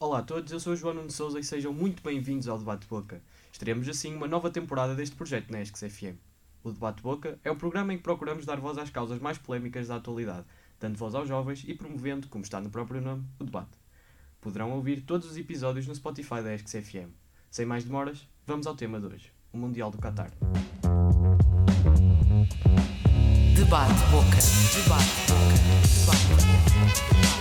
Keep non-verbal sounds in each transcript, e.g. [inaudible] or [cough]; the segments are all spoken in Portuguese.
Olá a todos, eu sou o João Nuno Souza e sejam muito bem-vindos ao Debate Boca. Estaremos assim uma nova temporada deste projeto na ESCS FM. O Debate Boca é o programa em que procuramos dar voz às causas mais polémicas da atualidade, dando voz aos jovens e promovendo, como está no próprio nome, o debate. Poderão ouvir todos os episódios no Spotify da ESCS FM. Sem mais demoras, vamos ao tema de hoje, o Mundial do Qatar. Debate Boca. Debate Boca. Debate Boca.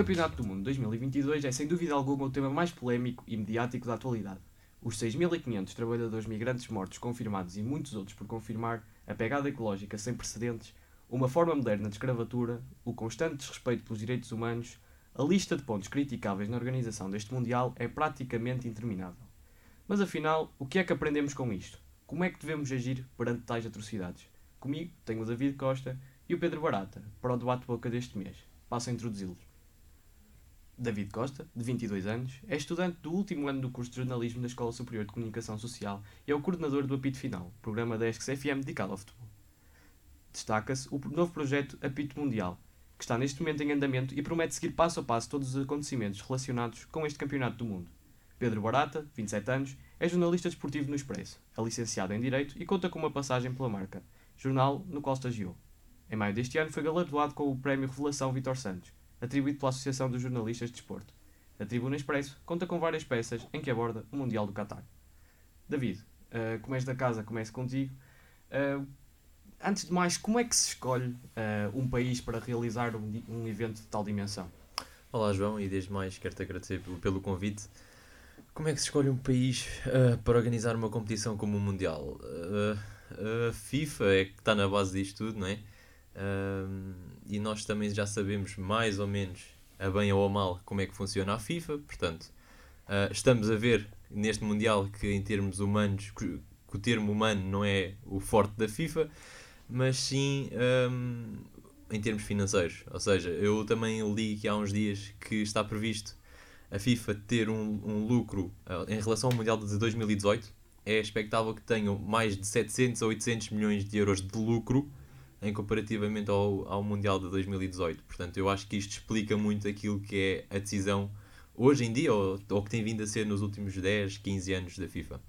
Campeonato do Mundo 2022 é sem dúvida alguma o tema mais polémico e mediático da atualidade. Os 6.500 trabalhadores migrantes mortos confirmados e muitos outros por confirmar, a pegada ecológica sem precedentes, uma forma moderna de escravatura, o constante desrespeito pelos direitos humanos, a lista de pontos criticáveis na organização deste Mundial é praticamente interminável. Mas afinal, o que é que aprendemos com isto? Como é que devemos agir perante tais atrocidades? Comigo tenho o David Costa e o Pedro Barata, para o debate boca deste mês. Passo a introduzi-los. David Costa, de 22 anos, é estudante do último ano do curso de jornalismo da Escola Superior de Comunicação Social e é o coordenador do Apito Final, programa da ESCS FM dedicado ao futebol. Destaca-se o novo projeto Apito Mundial, que está neste momento em andamento e promete seguir passo a passo todos os acontecimentos relacionados com este Campeonato do Mundo. Pedro Barata, 27 anos, é jornalista desportivo no Expresso, é licenciado em Direito e conta com uma passagem pela marca, jornal no qual estagiou. Em maio deste ano foi galardoado com o Prémio Revelação Vitor Santos, atribuído pela Associação dos Jornalistas de Desporto. A Tribuna Expresso conta com várias peças em que aborda o Mundial do Qatar. David, uh, da casa, começo contigo. Uh, antes de mais, como é que se escolhe uh, um país para realizar um, um, evento de tal dimensão? Olá João, e desde mais quero-te agradecer pelo, pelo, convite. Como é que se escolhe um país uh, para organizar uma competição como o Mundial? A FIFA é que está na base disto tudo, não é? E nós também já sabemos mais ou menos, a bem ou a mal, como é que funciona a FIFA, portanto, estamos a ver neste Mundial que em termos humanos, que, que o termo humano não é o forte da FIFA, mas sim um, em termos financeiros. Ou seja, eu também li que há uns dias que está previsto a FIFA ter um, um lucro uh, em relação ao Mundial de 2018. É expectável que tenham mais de 700 a 800 milhões de euros de lucro em comparativamente ao, ao Mundial de 2018. Portanto, eu acho que isto explica muito aquilo que é a decisão hoje em dia, ou, ou que tem vindo a ser nos últimos 10, 15 anos da FIFA.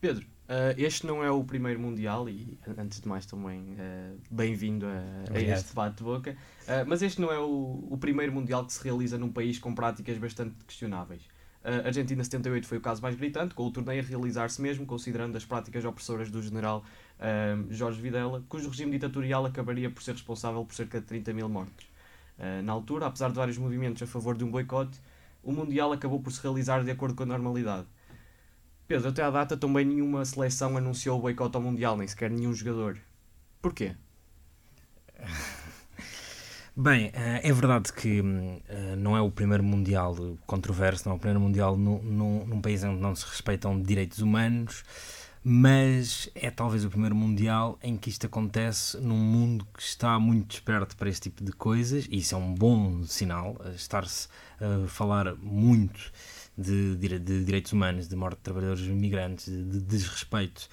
Pedro, uh, este não é o primeiro Mundial e, antes de mais, também uh, bem-vindo a, a este debate de boca. Uh, mas este não é o, o, primeiro Mundial que se realiza num país com práticas bastante questionáveis. A Argentina 78 foi o caso mais gritante, com o torneio a realizar-se mesmo, considerando as práticas opressoras do general Jorge Videla, cujo regime ditatorial acabaria por ser responsável por cerca de 30 mil mortos. na altura, apesar de vários movimentos a favor de um boicote, o Mundial acabou por se realizar de acordo com a normalidade. Pedro, até à data também nenhuma seleção anunciou o boicote ao Mundial, nem sequer nenhum jogador. Porquê? [laughs] Bem, é verdade que não é o primeiro Mundial controverso, não é o primeiro Mundial num, país onde não se respeitam direitos humanos, mas é talvez o primeiro Mundial em que isto acontece num mundo que está muito desperto para este tipo de coisas, e isso é um bom sinal, estar-se a falar muito de, de, de, direitos humanos, de morte de trabalhadores migrantes, de, de desrespeito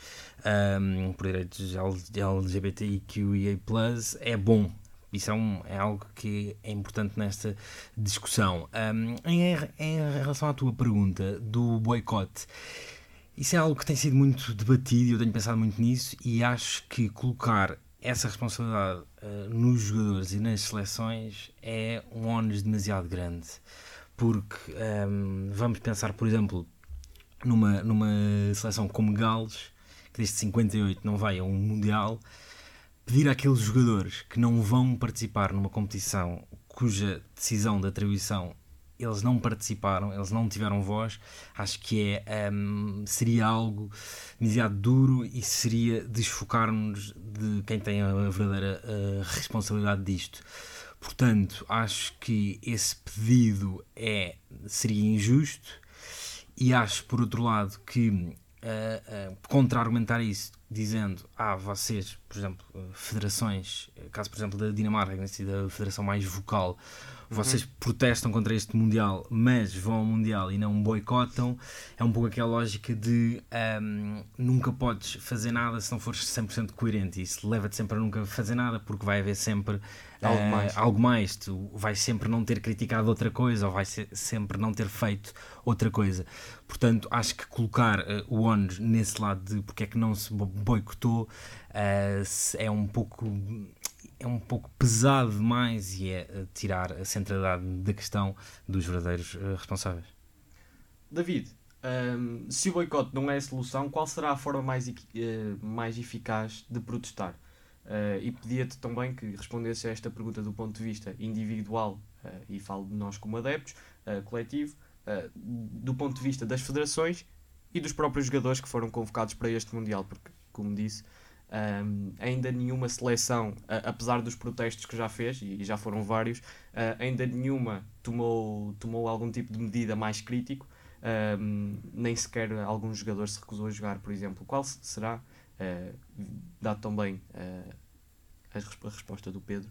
um, por direitos LGBTIQIA, é bom. Isso é, um, é algo que é importante nesta discussão. Um, em, em relação à tua pergunta do boicote, isso é algo que tem sido muito debatido e eu tenho pensado muito nisso e acho que colocar essa responsabilidade uh, nos jogadores e nas seleções é um ónus demasiado grande porque um, vamos pensar, por exemplo, numa, numa seleção como Gales, que desde 58 não vai a um Mundial, pedir àqueles jogadores que não vão participar numa competição cuja decisão de atribuição eles não participaram, eles não tiveram voz, acho que é, um, seria algo demasiado duro e seria desfocar-nos de quem tem a verdadeira a responsabilidade disto. Portanto, acho que esse pedido é, seria injusto e acho, por outro lado, que uh, uh, contra-argumentar isso dizendo, ah, vocês, por exemplo, eh, federações, eh, caso por exemplo da Dinamarca, que tem sido a federação mais vocal, vocês protestam contra este Mundial, mas vão ao Mundial e não boicotam, é um pouco aquela lógica de ahm, nunca podes fazer nada se não fores 100% coerente. Isso leva-te sempre a nunca fazer nada, porque vai haver sempre Algo ah, mais. algo mais. Tu vais sempre não ter criticado outra coisa, ou vais se- sempre não ter feito outra coisa. Portanto, acho que colocar ah, o ONU nesse lado de porque é que não se bo- boicotou se- é um pouco é um pouco pesado demais e é eh, tirar a centralidade da questão dos verdadeiros eh, responsáveis. David, hum, se o boicote não é a solução, qual será a forma mais, eh, mais eficaz de protestar? Eh, e pedia-te também que respondesse a esta pergunta do ponto de vista individual, eh, e falo de nós como adeptos, eh, coletivo, do ponto de vista das federações e dos próprios jogadores que foram convocados para este Mundial, porque, como disse, hum, ainda nenhuma seleção, apesar dos protestos que já fez, e já foram vários, ainda nenhuma tomou, tomou algum tipo de medida mais crítico. Um, nem sequer algum jogador se recusou a jogar, por exemplo. Qual se- será, uh, dado também uh, a, resp- a resposta do Pedro,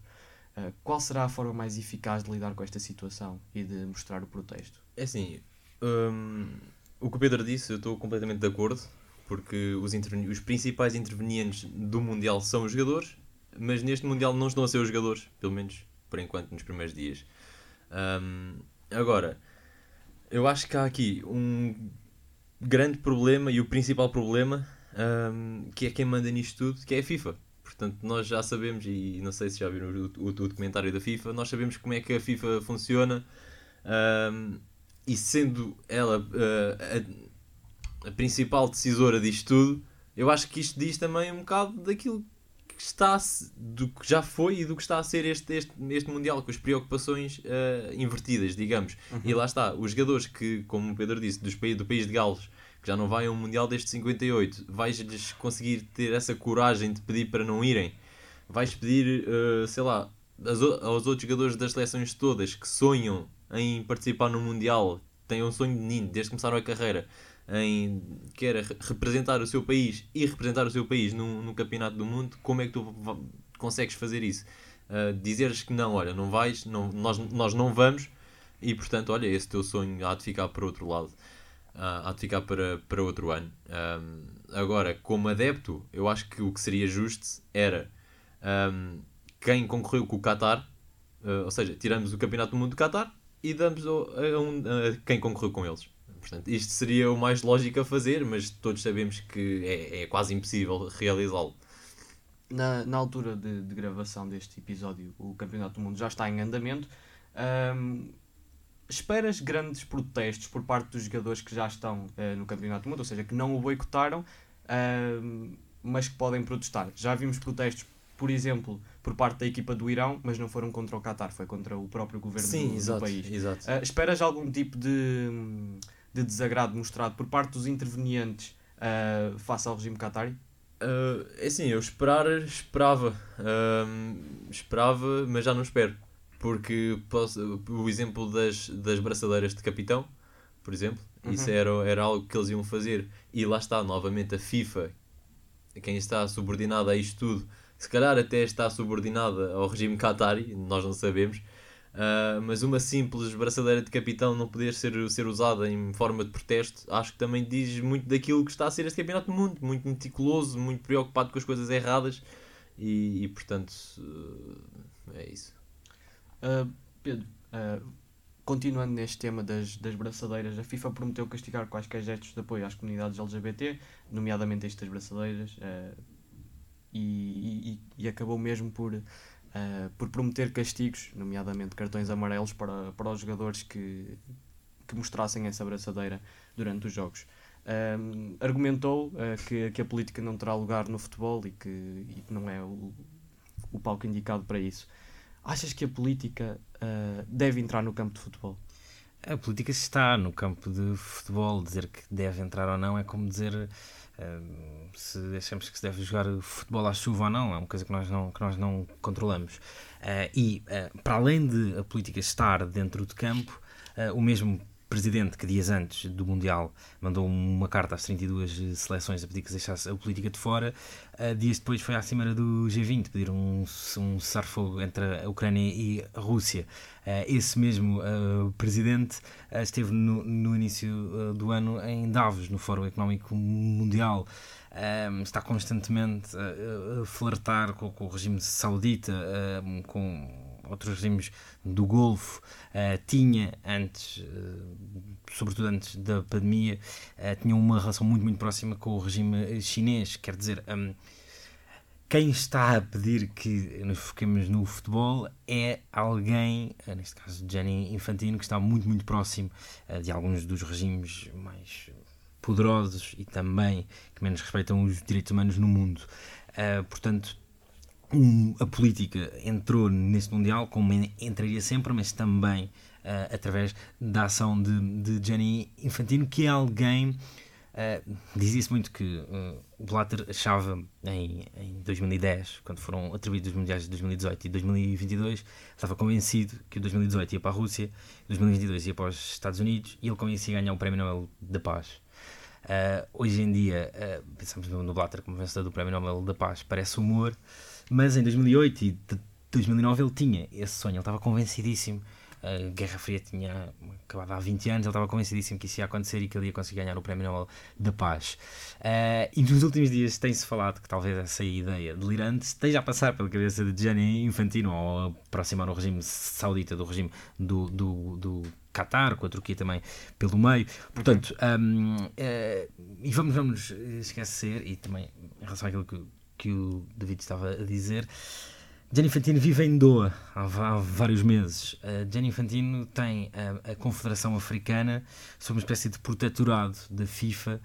uh, qual será a forma mais eficaz de lidar com esta situação e de mostrar o protesto? É assim, hum, o que o Pedro disse, eu estou completamente de acordo, porque os, os principais intervenientes do Mundial são os jogadores, mas neste Mundial não estão a ser os jogadores, pelo menos por enquanto nos primeiros dias. Hum, agora, eu acho que há aqui um grande problema e o principal problema hum, que é quem manda nisto tudo, que é a FIFA. Portanto, nós já sabemos, e não sei se já viram o, o, o documentário da FIFA, nós sabemos como é que a FIFA funciona. hum, e sendo ela uh, a, a principal decisora disto tudo, eu acho que isto diz também um bocado daquilo que está do que já foi e do que está a ser este, este, este Mundial, com as preocupações uh, invertidas, digamos. E lá está, os jogadores que, como o Pedro disse, dos, do país de Gales, que já não vai a um Mundial desde 58, vais-lhes conseguir ter essa coragem de pedir para não irem? Vais pedir, uh, sei lá, aos, outros jogadores das seleções todas que sonham em participar no Mundial, têm um sonho de menino desde que começaram a carreira, em que era re- representar o seu país e representar o seu país no, campeonato do mundo, como é que tu consegues fazer isso? Uh, dizeres que não, olha, não vais, não, nós, nós não vamos, e portanto, olha, esse teu sonho há de ficar para outro lado, há de ficar para, para outro ano. Um, agora, como adepto, eu acho que o que seria justo era um, quem concorreu com o Qatar, uh, ou seja, tiramos o campeonato do mundo do Qatar e damos a, um- a quem concorreu com eles. Portanto, isto seria o mais lógico a fazer, mas todos sabemos que é, é quase impossível realizá-lo. Na, na altura de, de gravação deste episódio, o Campeonato do Mundo já está em andamento. Ahm, esperas grandes protestos por parte dos jogadores que já estão eh, no Campeonato do Mundo, ou seja, que não o boicotaram, ahm, mas que podem protestar. Já vimos protestos, por exemplo, por parte da equipa do Irão, mas não foram contra o Qatar, foi contra o próprio governo do, do país. exato. Ah, esperas algum tipo de, de desagrado mostrado por parte dos intervenientes ah, face ao regime qatari? Uh, é assim, eu esperar, esperava. Esperava, mas já não espero. Porque posso- o exemplo das, das braçadeiras de capitão, por exemplo, isso Uhum. era, era algo que eles iam fazer. E lá está, novamente, a FIFA, quem está subordinada a isto tudo, se calhar até está subordinada ao regime Qatari, nós não sabemos. Uh, mas uma simples braçadeira de capitão não poder ser, ser usada em forma de protesto, acho que também diz muito daquilo que está a ser este campeonato do mundo, muito meticuloso, muito preocupado com as coisas erradas e, e, portanto uh, é isso. Uh, Pedro, uh, continuando neste tema das, das braçadeiras, a FIFA prometeu castigar quaisquer gestos de apoio às comunidades LGBT, nomeadamente estas braçadeiras, uh, e, e- e acabou mesmo por, por prometer castigos, nomeadamente cartões amarelos, para, para os jogadores que, que mostrassem essa braçadeira durante os jogos. Um, argumentou uh, que, que a política não terá lugar no futebol e que, e que não é o, o palco indicado para isso. Achas que a política uh, deve entrar no campo de futebol? A política está no campo de futebol, dizer que deve entrar ou não é como dizer eh, se achamos que se deve jogar futebol à chuva ou não, é uma coisa que nós não, que nós não controlamos. Eh, e, para além de a política estar dentro de campo, o mesmo presidente que dias antes do Mundial mandou uma carta às 32 seleções a pedir que deixasse a política de fora, uh, dias depois foi à Cimeira do G20 pedir um, um cessar-fogo entre a Ucrânia e a Rússia. Uh, esse mesmo uh, presidente esteve no, no início do ano em Davos, no Fórum Económico Mundial. Um, está constantemente a, a flertar com, com, o regime saudita, um, com outros regimes do Golfo, uh, tinha antes, uh, sobretudo antes da pandemia, uh, tinha uma relação muito, muito próxima com o regime chinês. Quer dizer, um, quem está a pedir que nos foquemos no futebol é alguém, neste caso Gianni Infantino, que está muito, muito próximo de alguns dos regimes mais poderosos e também que menos respeitam os direitos humanos no mundo. portanto, um, a política entrou neste Mundial, como entraria sempre, mas também uh, através da ação de, de Infantino, que é alguém. Uh, Dizia-se muito que uh, Blatter achava em, em 2010, quando foram atribuídos os Mundiais de 2018 e 2022, estava convencido que o 2018 ia para a Rússia, o 2022 ia para os Estados Unidos e ele conhecia ganhar o Prémio Nobel da Paz. Uh, hoje em dia, uh, pensamos no Blatter como vencedor do Prémio Nobel da Paz, parece humor, mas em 2008 e 2009 ele tinha esse sonho, ele estava convencidíssimo. A Guerra Fria tinha acabado há 20 anos, ele estava convencidíssimo que isso ia acontecer e que ele ia conseguir ganhar o Prémio Nobel da Paz. Uh, e nos últimos dias tem-se falado que talvez essa ideia delirante esteja a passar pela cabeça de Gianni Infantino ou aproximar o regime saudita do regime do, do, do Qatar, com a Turquia também pelo meio. Portanto, um, uh, e vamos, vamos esquecer, e também em relação àquilo que que o David estava a dizer. Gianni Infantino vive em Doha há, há vários meses. Uh, Gianni Infantino tem a, a, Confederação Africana sob uma espécie de protetorado da FIFA,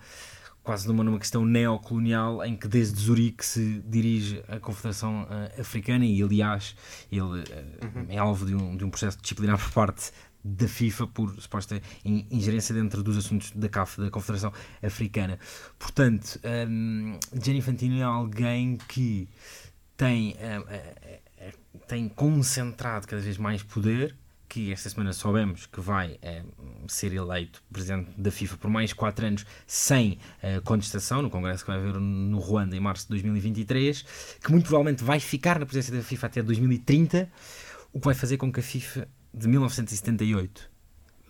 quase numa, numa questão neocolonial, em que desde Zurique se dirige a Confederação uh, Africana e, aliás, ele uh, uhum. é alvo de um, de um processo disciplinar por parte da FIFA por suposta ingerência dentro dos assuntos da CAF, da Confederação Africana. Portanto, um, Infantino é alguém que tem, um, tem concentrado cada vez mais poder, que esta semana soubemos que vai ser eleito presidente da FIFA por mais 4 anos sem uh, contestação, no congresso que vai haver no Ruanda em março de 2023, que muito provavelmente vai ficar na presidência da FIFA até 2030, o que vai fazer com que a FIFA de 1978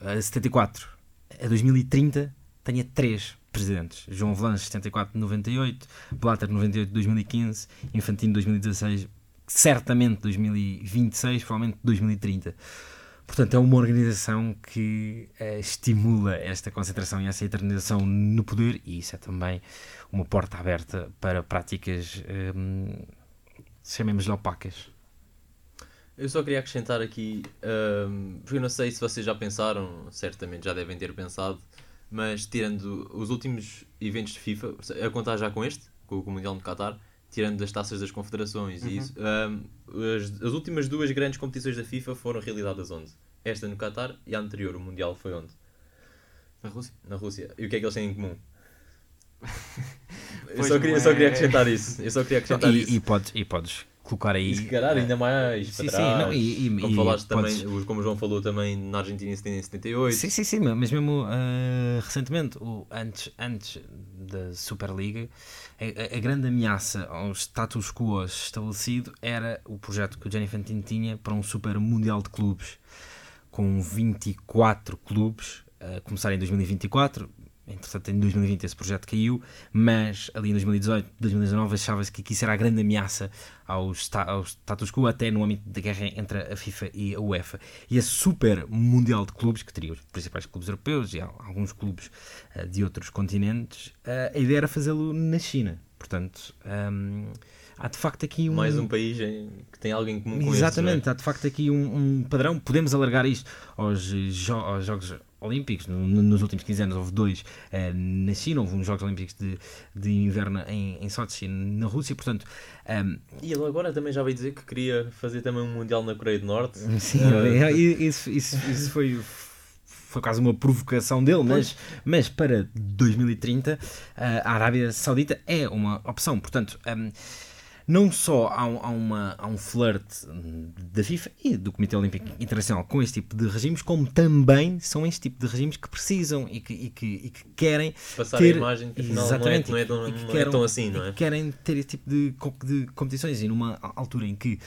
a 74 a 2030 tenha três presidentes. João Velange, 74 98, Blatter, 98 2015, Infantino, 2016, certamente 2026, provavelmente 2030. Portanto, é uma organização que uh, estimula esta concentração e essa eternização no poder, e isso é também uma porta aberta para práticas, um, ehm, chamemos-lhe opacas. Eu só queria acrescentar aqui, um, porque eu não sei se vocês já pensaram, certamente já devem ter pensado, mas tirando os últimos eventos de FIFA, a contar já com este, com o Mundial no Qatar, tirando das taças das confederações uhum. e isso, um, as, as, últimas duas grandes competições da FIFA foram realizadas onde? Esta no Qatar e a anterior, o Mundial, foi onde? Na Rússia. Na Rússia. E o que é que eles têm em comum? [laughs] eu, só queria, é... só queria acrescentar isso. Eu só queria acrescentar e, isso. E podes, e podes colocar aí. E se calhar ainda mais sim, sim, Não, e, e, como falaste também, como o João falou também na Argentina em 78. Sim, sim, sim, mas mesmo uh, recentemente, o, antes, antes da Superliga, a, a, grande ameaça ao status quo estabelecido era o projeto que o Gianni Infantino tinha para um Super Mundial de Clubes com 24 clubes, a começar em 2024 Entretanto, em 2020 esse projeto caiu, mas ali em 2018, 2019 achava-se que isso era a grande ameaça ao, ao status quo, até no âmbito da guerra entre a FIFA e a UEFA. E a Super Mundial de Clubes, que teria os principais clubes europeus e alguns clubes uh, de outros continentes, uh, a ideia era fazê-lo na China. Portanto, um, há de facto aqui um. Mais um país que tem algo em comum com Exatamente, estes, há de facto aqui um, um, padrão. Podemos alargar isto aos, jo aos Jogos Olímpicos, nos últimos 15 anos houve dois uh, na China, houve uns Jogos Olímpicos de, de inverno em, em Sochi na Rússia, portanto... Um, ehm, e ele agora também já veio dizer que queria fazer também um Mundial na Coreia do Norte. [laughs] Sim, uh, isso, isso, isso foi foi quase uma provocação dele, mas, mas para 2030 a Arábia Saudita é uma opção. Portanto, um, ehm, não só há, um- há uma, há um flerte da FIFA e do Comitê Olímpico Internacional com este tipo de regimes, como também são este tipo de regimes que precisam e que, e que, e que querem Passar ter- a imagem que afinal não é, Exatamente, não é, tão, e que não é querem- tão assim, não que é? querem ter este tipo de, de competições e numa altura em que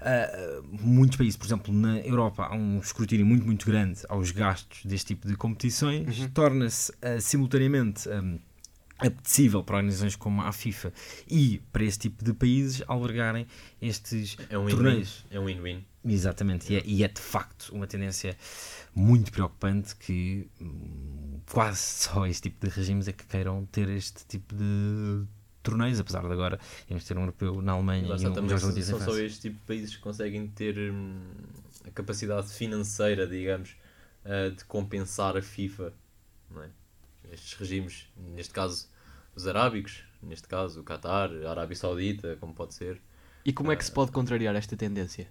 ah, muitos países, por exemplo, na Europa, há um escrutínio muito, muito grande aos gastos deste tipo de competições, Uhum. torna-se ah, simultaneamente ah, apetecível para organizações como a FIFA e para este tipo de países albergarem estes É um torneios. É um win-win. Exatamente, e é, e é de facto uma tendência muito preocupante que hum, quase só este tipo de regimes é que queiram ter este tipo de torneios, apesar de agora irmos ter um europeu na Alemanha Lá e um também Jogos são, só este tipo de países que conseguem ter hum, a capacidade financeira, digamos, ah, de compensar a FIFA. Não é? Estes regimes, neste caso os arábicos, neste caso o Qatar, a Arábia Saudita, como pode ser. E como é que se pode contrariar esta tendência?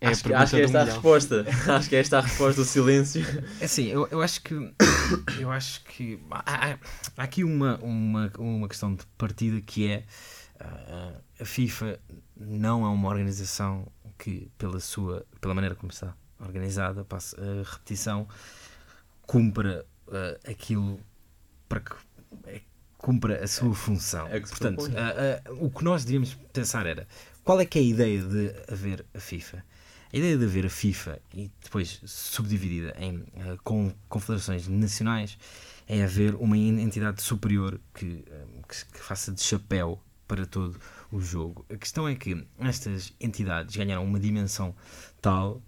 É a acho, que, acho que é esta a milhão. resposta. [laughs] acho que é esta a resposta do silêncio. É assim, eu, eu acho que [coughs] eu acho que há, há- há aqui uma, uma, uma questão de partida que é ah, a FIFA não é uma organização que pela sua pela maneira como está organizada passo a repetição cumpra ah, aquilo para que é, cumpra a sua função. é que se portanto ah, ah, o que nós devíamos pensar era qual é que é a ideia de haver a FIFA? A ideia de haver a FIFA e depois subdividida em eh, con- confederações nacionais é haver uma en- entidade superior que, eh, que, que faça de chapéu para todo o jogo. A questão é que estas entidades ganharam uma dimensão tal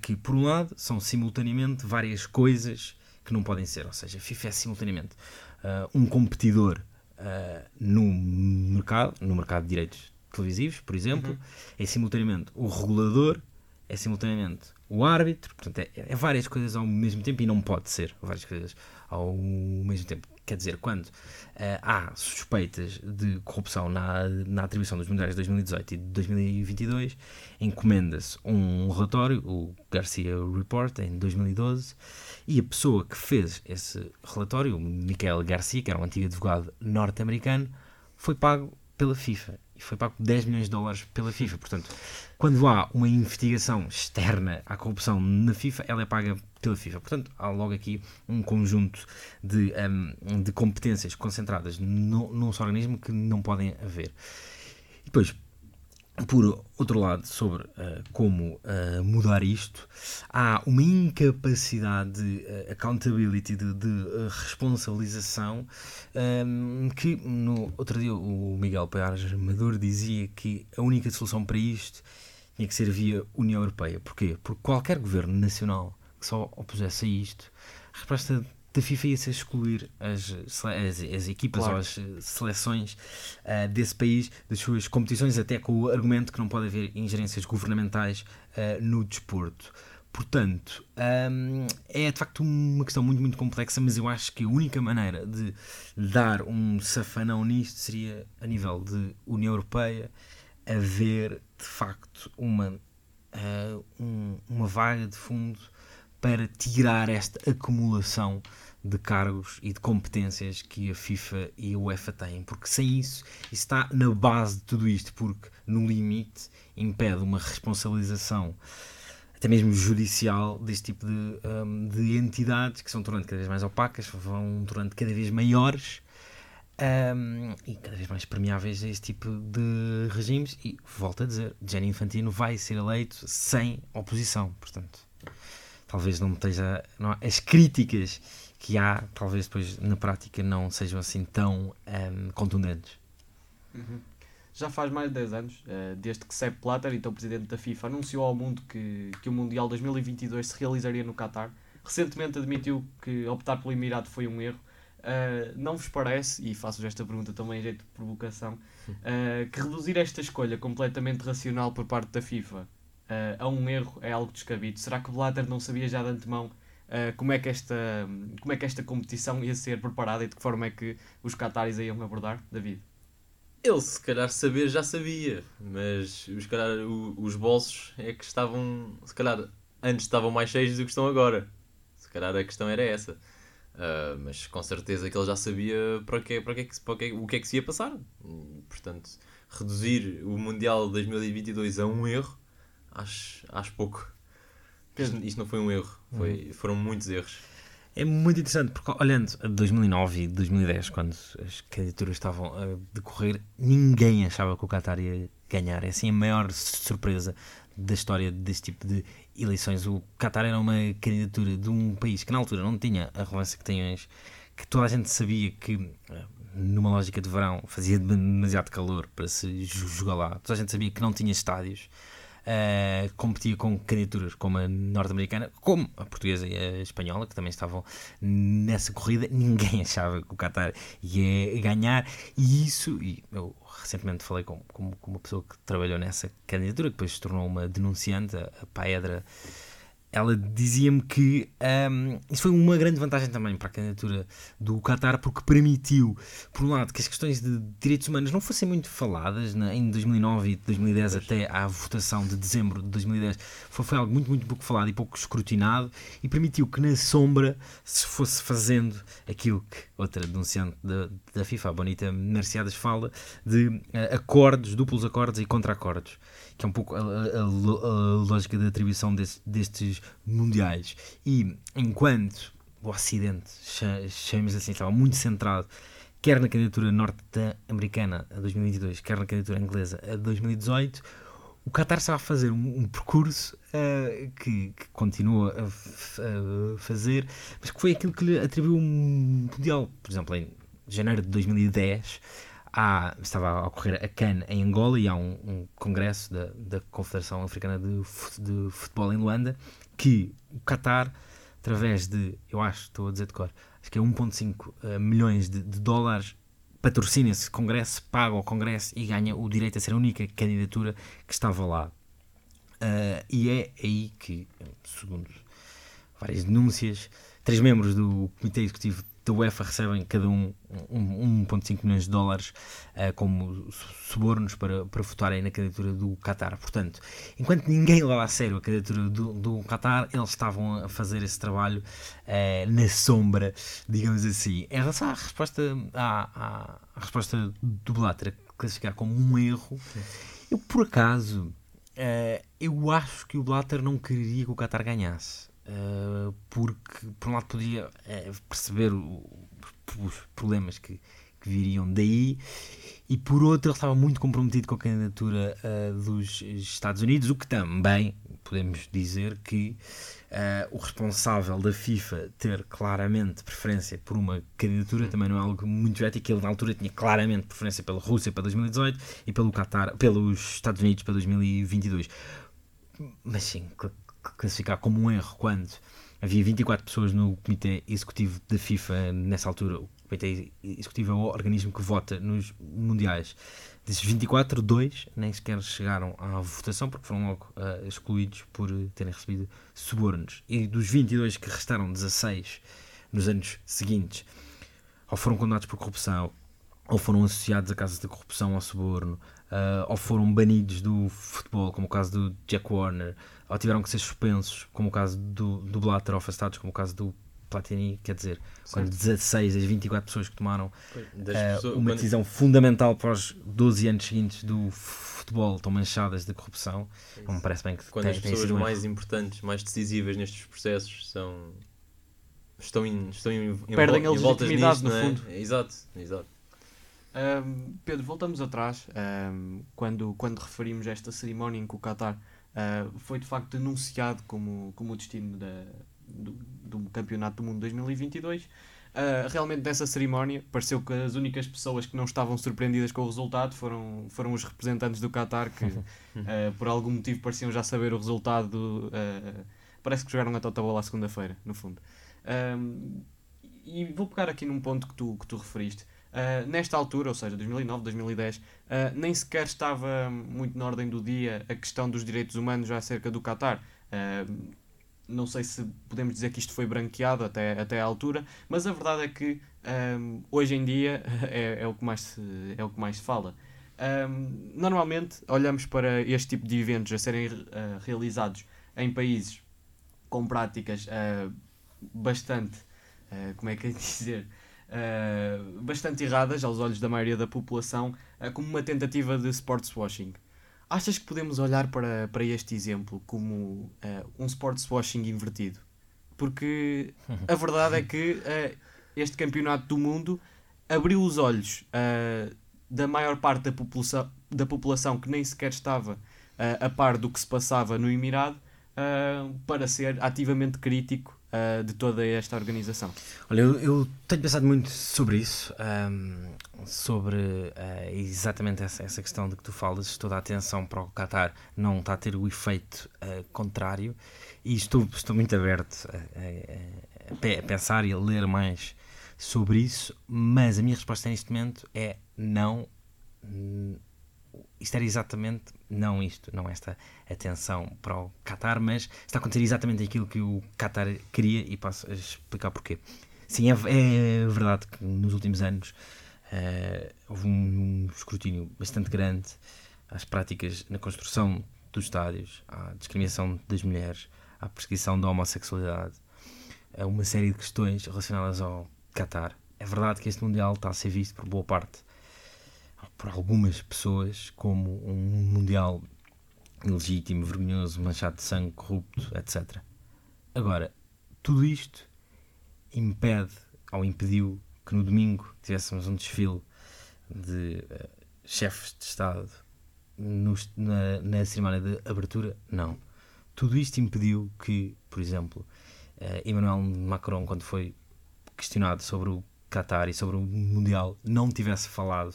que, por um lado, são simultaneamente várias coisas que não podem ser. Ou seja, a FIFA é simultaneamente eh, um competidor eh, no mercado, no mercado de direitos televisivos, por exemplo, é simultaneamente o regulador, é simultaneamente o árbitro, portanto, é, é várias coisas ao mesmo tempo e não pode ser várias coisas ao mesmo tempo. Quer dizer, quando eh, há suspeitas de corrupção na, na atribuição dos Mundiais de 2018 e de 2022, encomenda-se um relatório, o Garcia Report, em 2012, e a pessoa que fez esse relatório, o Michael Garcia, que era um antigo advogado norte-americano, foi pago pela FIFA. E foi pago 10 milhões de dólares pela FIFA. Portanto, quando há uma investigação externa à corrupção na FIFA, ela é paga pela FIFA. Portanto, há logo aqui um conjunto de, hum, de competências concentradas no, num só organismo que não podem haver. E depois, por outro lado, sobre ah, como ah, mudar isto, há uma incapacidade de ah, accountability, de, de, ah, responsabilização, ahm, que no outro dia o Miguel Paiares Amador dizia que a única solução para isto tinha que ser via União Europeia. Porquê? Porque qualquer governo nacional que só opusesse a isto, a resposta da FIFA ia ser excluir as, as, as equipas Claro. ou as eh, seleções ah, desse país das suas competições, até com o argumento que não pode haver ingerências governamentais ah, no desporto. Portanto, hum, é de facto uma questão muito, muito complexa, mas eu acho que a única maneira de dar um safanão nisto seria a nível de União Europeia haver de facto uma, ah, um- uma vaga de fundo para tirar esta acumulação de cargos e de competências que a FIFA e a UEFA têm, porque sem isso, isso está na base de tudo isto, porque no limite impede uma responsabilização até mesmo judicial deste tipo de, hum, de entidades que são tornando cada vez mais opacas, vão tornando cada vez maiores hum, e cada vez mais permeáveis a este tipo de regimes. E volto a dizer, Gianni Infantino vai ser eleito sem oposição, portanto, talvez não esteja. Não, as críticas que há, talvez depois na prática não sejam assim tão hum, contundentes. Já faz mais de 10 anos, eh, desde que Sepp Blatter, então presidente da FIFA, anunciou ao mundo que, que o Mundial 2022 se realizaria no Qatar. Recentemente admitiu que optar pelo Emirado foi um erro. Eh, não vos parece, e faço-vos esta pergunta também em jeito de provocação, eh, que reduzir esta escolha completamente racional por parte da FIFA a um erro é algo descabido? Será que Blatter não sabia já de antemão eh, como, é que esta, como é que esta competição ia ser preparada e de que forma é que os Qataris iam abordar? David? Ele, se calhar, saber já sabia, mas se calhar o- os bolsos é que estavam, se calhar, antes estavam mais cheios do que estão agora. Se calhar a questão era essa. Uh, mas com certeza que ele já sabia para, que, para, que, é para que, o que é que se ia passar. Portanto, reduzir o Mundial de 2022 a um erro, acho, acho pouco. Isto, isto não foi um erro, foi, foram muitos erros. É muito interessante porque, olhando a 2009 e 2010, quando as candidaturas estavam a decorrer, ninguém achava que o Qatar ia ganhar. É assim a maior surpresa da história deste tipo de eleições. O Qatar era uma candidatura de um país que na altura não tinha a relevância que tem hoje, que toda a gente sabia que, eh, numa lógica de verão, fazia demasiado calor para se jogar lá. Toda a gente sabia que não tinha estádios uh, competia com candidaturas como a norte-americana, como a portuguesa e a espanhola, que também estavam nessa corrida. Ninguém [laughs] achava que o Qatar ia ganhar, e isso, e eu recentemente falei com, com, com uma pessoa que trabalhou nessa candidatura, que depois se tornou uma denunciante, a, a Paedra ela dizia-me que um, isso foi uma grande vantagem também para a candidatura do Qatar, porque permitiu, por um lado, que as questões de direitos humanos não fossem muito faladas né, em 2009 e 2010 pois. até à votação de dezembro de 2010. Foi, foi algo muito, muito pouco falado e pouco escrutinado e permitiu que na sombra se fosse fazendo aquilo que outra denunciante da, da FIFA, a Bonita Mercedes, fala de uh, acordos, duplos acordos e contra-acordos que é um pouco a, a, a lógica de atribuição desse, destes mundiais. E enquanto o Ocidente, chamemos assim, estava muito centrado quer na candidatura norte-americana a 2022, quer na candidatura inglesa a 2018, o Qatar estava a fazer um, um percurso uh, que, que, continua a, a, fazer, mas que foi aquilo que lhe atribuiu um mundial. Por exemplo, em janeiro de 2010, há, estava a ocorrer a CAN em Angola e há um, um congresso da, da Confederação Africana de, de, Futebol em Luanda que o Qatar, através de, eu acho, estou a dizer de cor, acho que é 1.5 uh, eh, milhões de, de dólares, patrocina esse congresso, paga ao congresso e ganha o direito a ser a única candidatura que estava lá. Uh, e é aí que, segundo várias denúncias, três membros do Comitê Executivo da UEFA recebem cada um 1,5 milhões de dólares uh, como subornos para, para votarem na candidatura do Qatar. Portanto, enquanto ninguém leva a sério a candidatura do, do Qatar, eles estavam a fazer esse trabalho uh, na sombra, digamos assim. Em relação à resposta, à, à, resposta do Blatter, classificar como um erro, eu por acaso. Uh, eu acho que o Blatter não queria que o Qatar ganhasse. Uh, porque por um lado podia uh, perceber o, os problemas que, que, viriam daí e por outro ele estava muito comprometido com a candidatura uh, dos Estados Unidos, o que também podemos dizer que o responsável da FIFA ter claramente preferência por uma candidatura também não é algo muito ético, ele na altura tinha claramente preferência pela Rússia para 2018 e pelo Qatar, pelos Estados Unidos para 2022 mas sim, classificar como um erro quando havia 24 pessoas no Comitê Executivo da FIFA nessa altura. O Comitê Executivo é o organismo que vota nos Mundiais. Desses 24, dois nem sequer chegaram à votação porque foram logo uh, excluídos por terem recebido subornos. E dos 22 que restaram, 16 nos anos seguintes, ou foram condenados por corrupção, ou foram associados a casos de corrupção ou suborno, uh, ou foram banidos do futebol, como o caso do Jack Warner, ou tiveram que ser suspensos, como o caso do, do Blatter, ou afastados, como o caso do Platini, quer dizer, certo. quando 16 das 24 pessoas que tomaram uh, pessoas, uma decisão quando... fundamental para os 12 anos seguintes do futebol estão manchadas de corrupção, não me parece bem que Quando tem, as pessoas mais importantes, mais decisivas nestes processos são estão em, estão em, em perdem em a legitimidade nisto, no é? fundo. Exato, exato. Um, Pedro, voltamos atrás um, quando, quando referimos esta cerimónia em que o Qatar uh, foi de facto denunciado como, como o destino da, do, do Campeonato do Mundo 2022. Uh, ah, realmente nessa cerimónia pareceu que as únicas pessoas que não estavam surpreendidas com o resultado foram, foram os representantes do Qatar que uh, [laughs] por algum motivo pareciam já saber o resultado uh, parece que jogaram a tota bola à segunda-feira no fundo e vou pegar aqui num ponto que tu, que tu referiste Uh, nesta altura, ou seja, 2009, 2010, uh, nem sequer estava muito na ordem do dia a questão dos direitos humanos acerca do Qatar. Uh, não sei se podemos dizer que isto foi branqueado até, até à altura, mas a verdade é que um, hoje em dia [laughs] é, é, o que mais se, é o que mais se fala. Um, normalmente olhamos para este tipo de eventos a serem uh, realizados em países com práticas uh, bastante uh, como é que é dizer, eh, bastante erradas aos olhos da maioria da população, eh, como uma tentativa de sports washing. Achas que podemos olhar para, para este exemplo como eh, um sports washing invertido? Porque a [laughs] verdade é que este campeonato do mundo abriu os olhos da maior parte da população, da população que nem sequer estava a par do que se passava no Emirado para ser ativamente crítico eh, de toda esta organização. Olha, eu, eu tenho pensado muito sobre isso, ahm, sobre ah, exatamente essa, essa questão de que tu falas, toda a atenção para o Qatar não está a ter o efeito ah, contrário e estou, estou muito aberto a, a- a pensar e a ler mais sobre isso, mas a minha resposta neste momento é não. Isto era exatamente não isto, não esta atenção para o Qatar, mas está a acontecer exatamente aquilo que o Qatar queria e passo a explicar porquê. Sim, é, é verdade que nos últimos anos eh, houve um, um escrutínio bastante grande às práticas na construção dos estádios, à discriminação das mulheres, à perseguição da homossexualidade, a uma série de questões relacionadas ao Qatar. É verdade que este Mundial está a ser visto por boa parte, por algumas pessoas, como um Mundial ilegítimo, vergonhoso, manchado de sangue, corrupto, etc. Agora, tudo isto impede ou impediu que no domingo tivéssemos um desfile de eh, chefes de Estado na, na cerimónia de abertura? Não. Tudo isto impediu que, por exemplo, eh, Emmanuel Macron, quando foi questionado sobre o Qatar e sobre o Mundial, não tivesse falado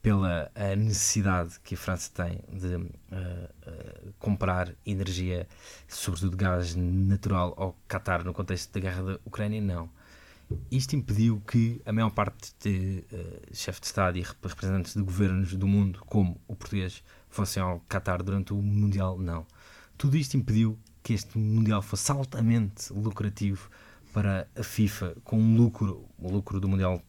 pela eh, necessidade que a França tem de eh, eh, comprar energia, sobretudo gás natural, ao Qatar no contexto da guerra da Ucrânia, não. Isto impediu que a maior parte de eh, chefes de Estado e rep- representantes de governos do mundo, como o português, fossem ao Qatar durante o Mundial, não. Tudo isto impediu que este Mundial fosse altamente lucrativo para a FIFA, com um lucro, o lucro do Mundial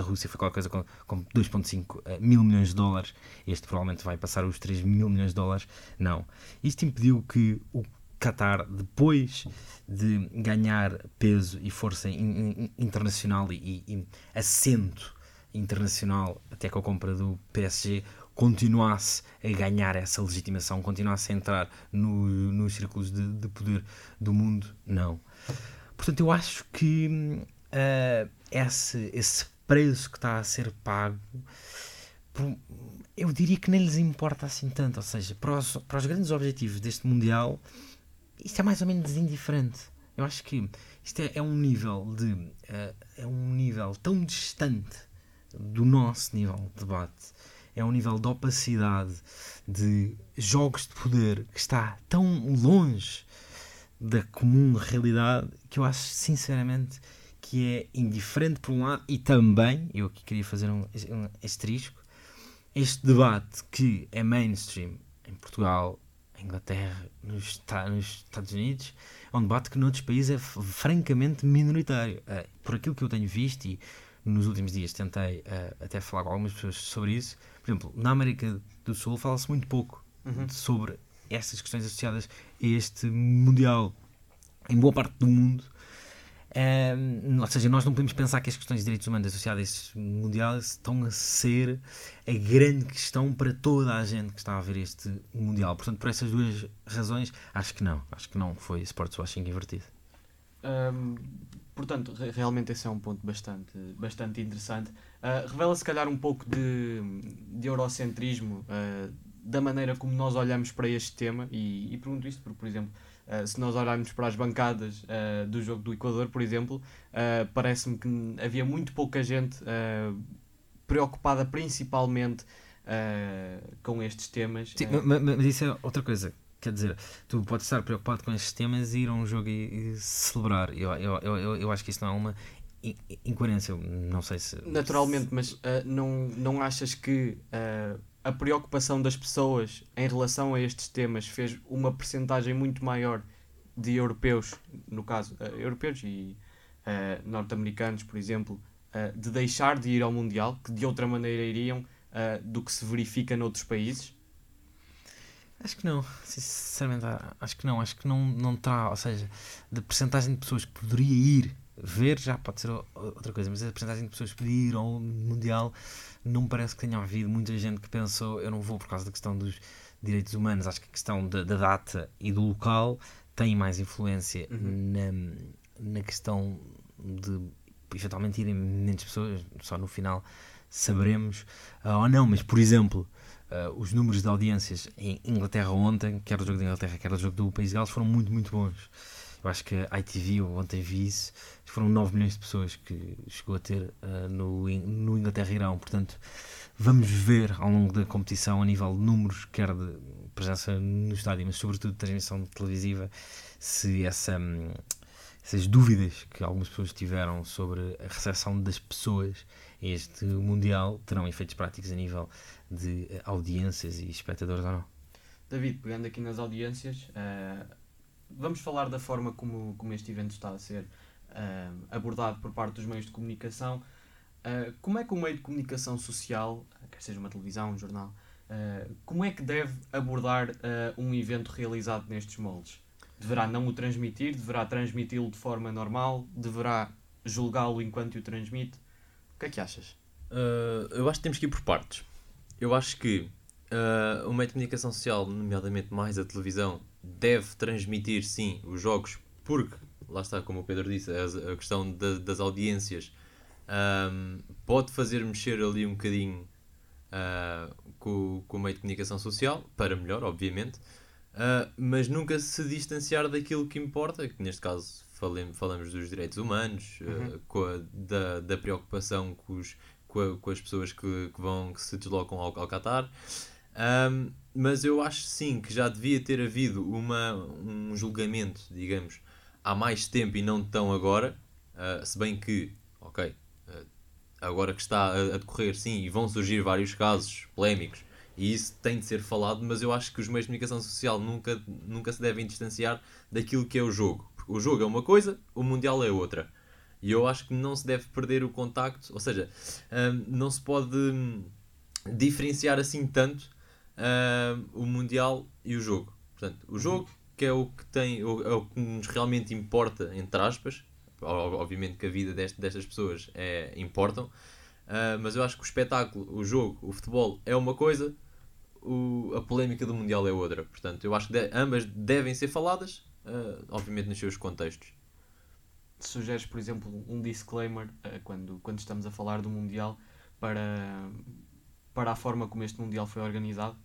da Rússia foi qualquer coisa com, com 2,5 eh, mil milhões de dólares. Este provavelmente vai passar os 3 mil milhões de dólares. Não. Isto impediu que o Qatar, depois de ganhar peso e força in- in- internacional e, e assento internacional, até com a compra do PSG, continuasse a ganhar essa legitimação, continuasse a entrar no, nos círculos de, de poder do mundo, não. Portanto, eu acho que ah, esse, esse preço que está a ser pago, eu diria que nem lhes importa assim tanto. Ou seja, para os, para os grandes objetivos deste Mundial, isto é mais ou menos indiferente. Eu acho que isto é, é um nível de. ah, é um nível tão distante do nosso nível de debate. É um nível de opacidade, de jogos de poder que está tão longe da comum realidade que eu acho sinceramente que é indiferente por um lado e também, eu aqui queria fazer um, um asterisco, este debate que é mainstream em Portugal, em Inglaterra, nos, nos Estados Unidos, é um debate que noutros países é francamente minoritário. Eh, por aquilo que eu tenho visto e nos últimos dias tentei eh, até falar com algumas pessoas sobre isso, por exemplo, na América do Sul fala-se muito pouco sobre estas questões associadas a este Mundial. Em boa parte do mundo, Ehm, ou seja, nós não podemos pensar que as questões de direitos humanos associadas a este Mundial estão a ser a grande questão para toda a gente que está a ver este Mundial. Portanto, por essas duas razões, acho que não. Acho que não foi sports washing invertido. Hum, portanto, re- realmente esse é um ponto bastante, bastante interessante. Ah, revela se calhar um pouco de, de eurocentrismo ah, da maneira como nós olhamos para este tema e, e pergunto isto porque, por exemplo, ah, se nós olharmos para as bancadas ah, do jogo do Equador, por exemplo, ah, parece-me que havia muito pouca gente preocupada principalmente com estes temas. Sim, Ah, ma- ma- mas isso é outra coisa. Quer dizer, tu podes estar preocupado com estes temas e ir a um jogo e, e celebrar. Eu, eu, eu, eu- acho que isso não é uma in- incoerência. Não sei se. Naturalmente, mas não, não achas que a preocupação das pessoas em relação a estes temas fez uma percentagem muito maior de europeus, no caso, ah, europeus e ah, norte-americanos, por exemplo, ah, de deixar de ir ao Mundial, que de outra maneira iriam, do que se verifica noutros países? Acho que não, sinceramente, acho que não, acho que não, não terá, ou seja, de percentagem de pessoas que poderia ir Ver já pode ser outra coisa, mas a porcentagem de pessoas que pediram ao Mundial não me parece que tenha havido muita gente que pensou eu não vou por causa da questão dos direitos humanos. Acho que a questão da, da data e do local tem mais influência na, na questão de eventualmente irem menos pessoas, só no final saberemos ah, ou não, mas por exemplo, ah, os números de audiências em Inglaterra ontem, quer o jogo da Inglaterra, quer o jogo do País de Gales, foram muito, muito bons. Eu acho que a ITV, ontem vi isso, foram 9 milhões de pessoas que chegou a ter ah, no, no Inglaterra-Irão. Portanto, vamos ver ao longo da competição, a nível de números, quer de presença no estádio, mas sobretudo de transmissão televisiva, se essa, hum, essas dúvidas que algumas pessoas tiveram sobre a recepção das pessoas a este Mundial terão efeitos práticos a nível de eh, audiências e espectadores ou não. David, pegando aqui nas audiências, eh, vamos falar da forma como, como este evento está a ser eh, abordado por parte dos meios de comunicação. Eh, como é que o meio de comunicação social, quer seja uma televisão, um jornal, eh, como é que deve abordar um evento realizado nestes moldes? Deverá não o transmitir? Deverá transmiti-lo de forma normal? Deverá julgá-lo enquanto o transmite? O que é que achas? Uh, eu acho que temos que ir por partes. Eu acho que uh, o meio de comunicação social, nomeadamente mais a televisão, deve transmitir sim os jogos, porque, lá está, como o Pedro disse, as- a, questão da- das audiências um, pode fazer mexer ali um bocadinho uh, com, com o meio de comunicação social, para melhor, obviamente, uh, mas nunca se distanciar daquilo que importa, que neste caso falem- falamos dos direitos humanos, uh, Uhum. com a- da, da preocupação com, os, com, a- com as pessoas que, que vão, que se deslocam ao, ao Qatar. Um, mas eu acho sim que já devia ter havido uma, um julgamento, digamos, há mais tempo e não tão agora, uh, se bem que, ok, uh, agora que está a, a decorrer, sim, e vão surgir vários casos polémicos, e isso tem de ser falado, mas eu acho que os meios de comunicação social nunca, nunca se devem distanciar daquilo que é o jogo. O jogo é uma coisa, o Mundial é outra. E eu acho que não se deve perder o contacto, ou seja, hum, não se pode hum, diferenciar assim tanto hum, o Mundial e o jogo. Portanto, o jogo que é o que tem, é o que nos realmente importa, entre aspas, Ob- obviamente que a vida dest- destas pessoas é, importam, ah, mas eu acho que o espetáculo, o jogo, o futebol é uma coisa, o- a polémica do Mundial é outra. Portanto, eu acho que de- ambas devem ser faladas, ah, obviamente nos seus contextos. sugeres, por exemplo, um disclaimer eh, quando, quando estamos a falar do Mundial para, para a forma como este Mundial foi organizado?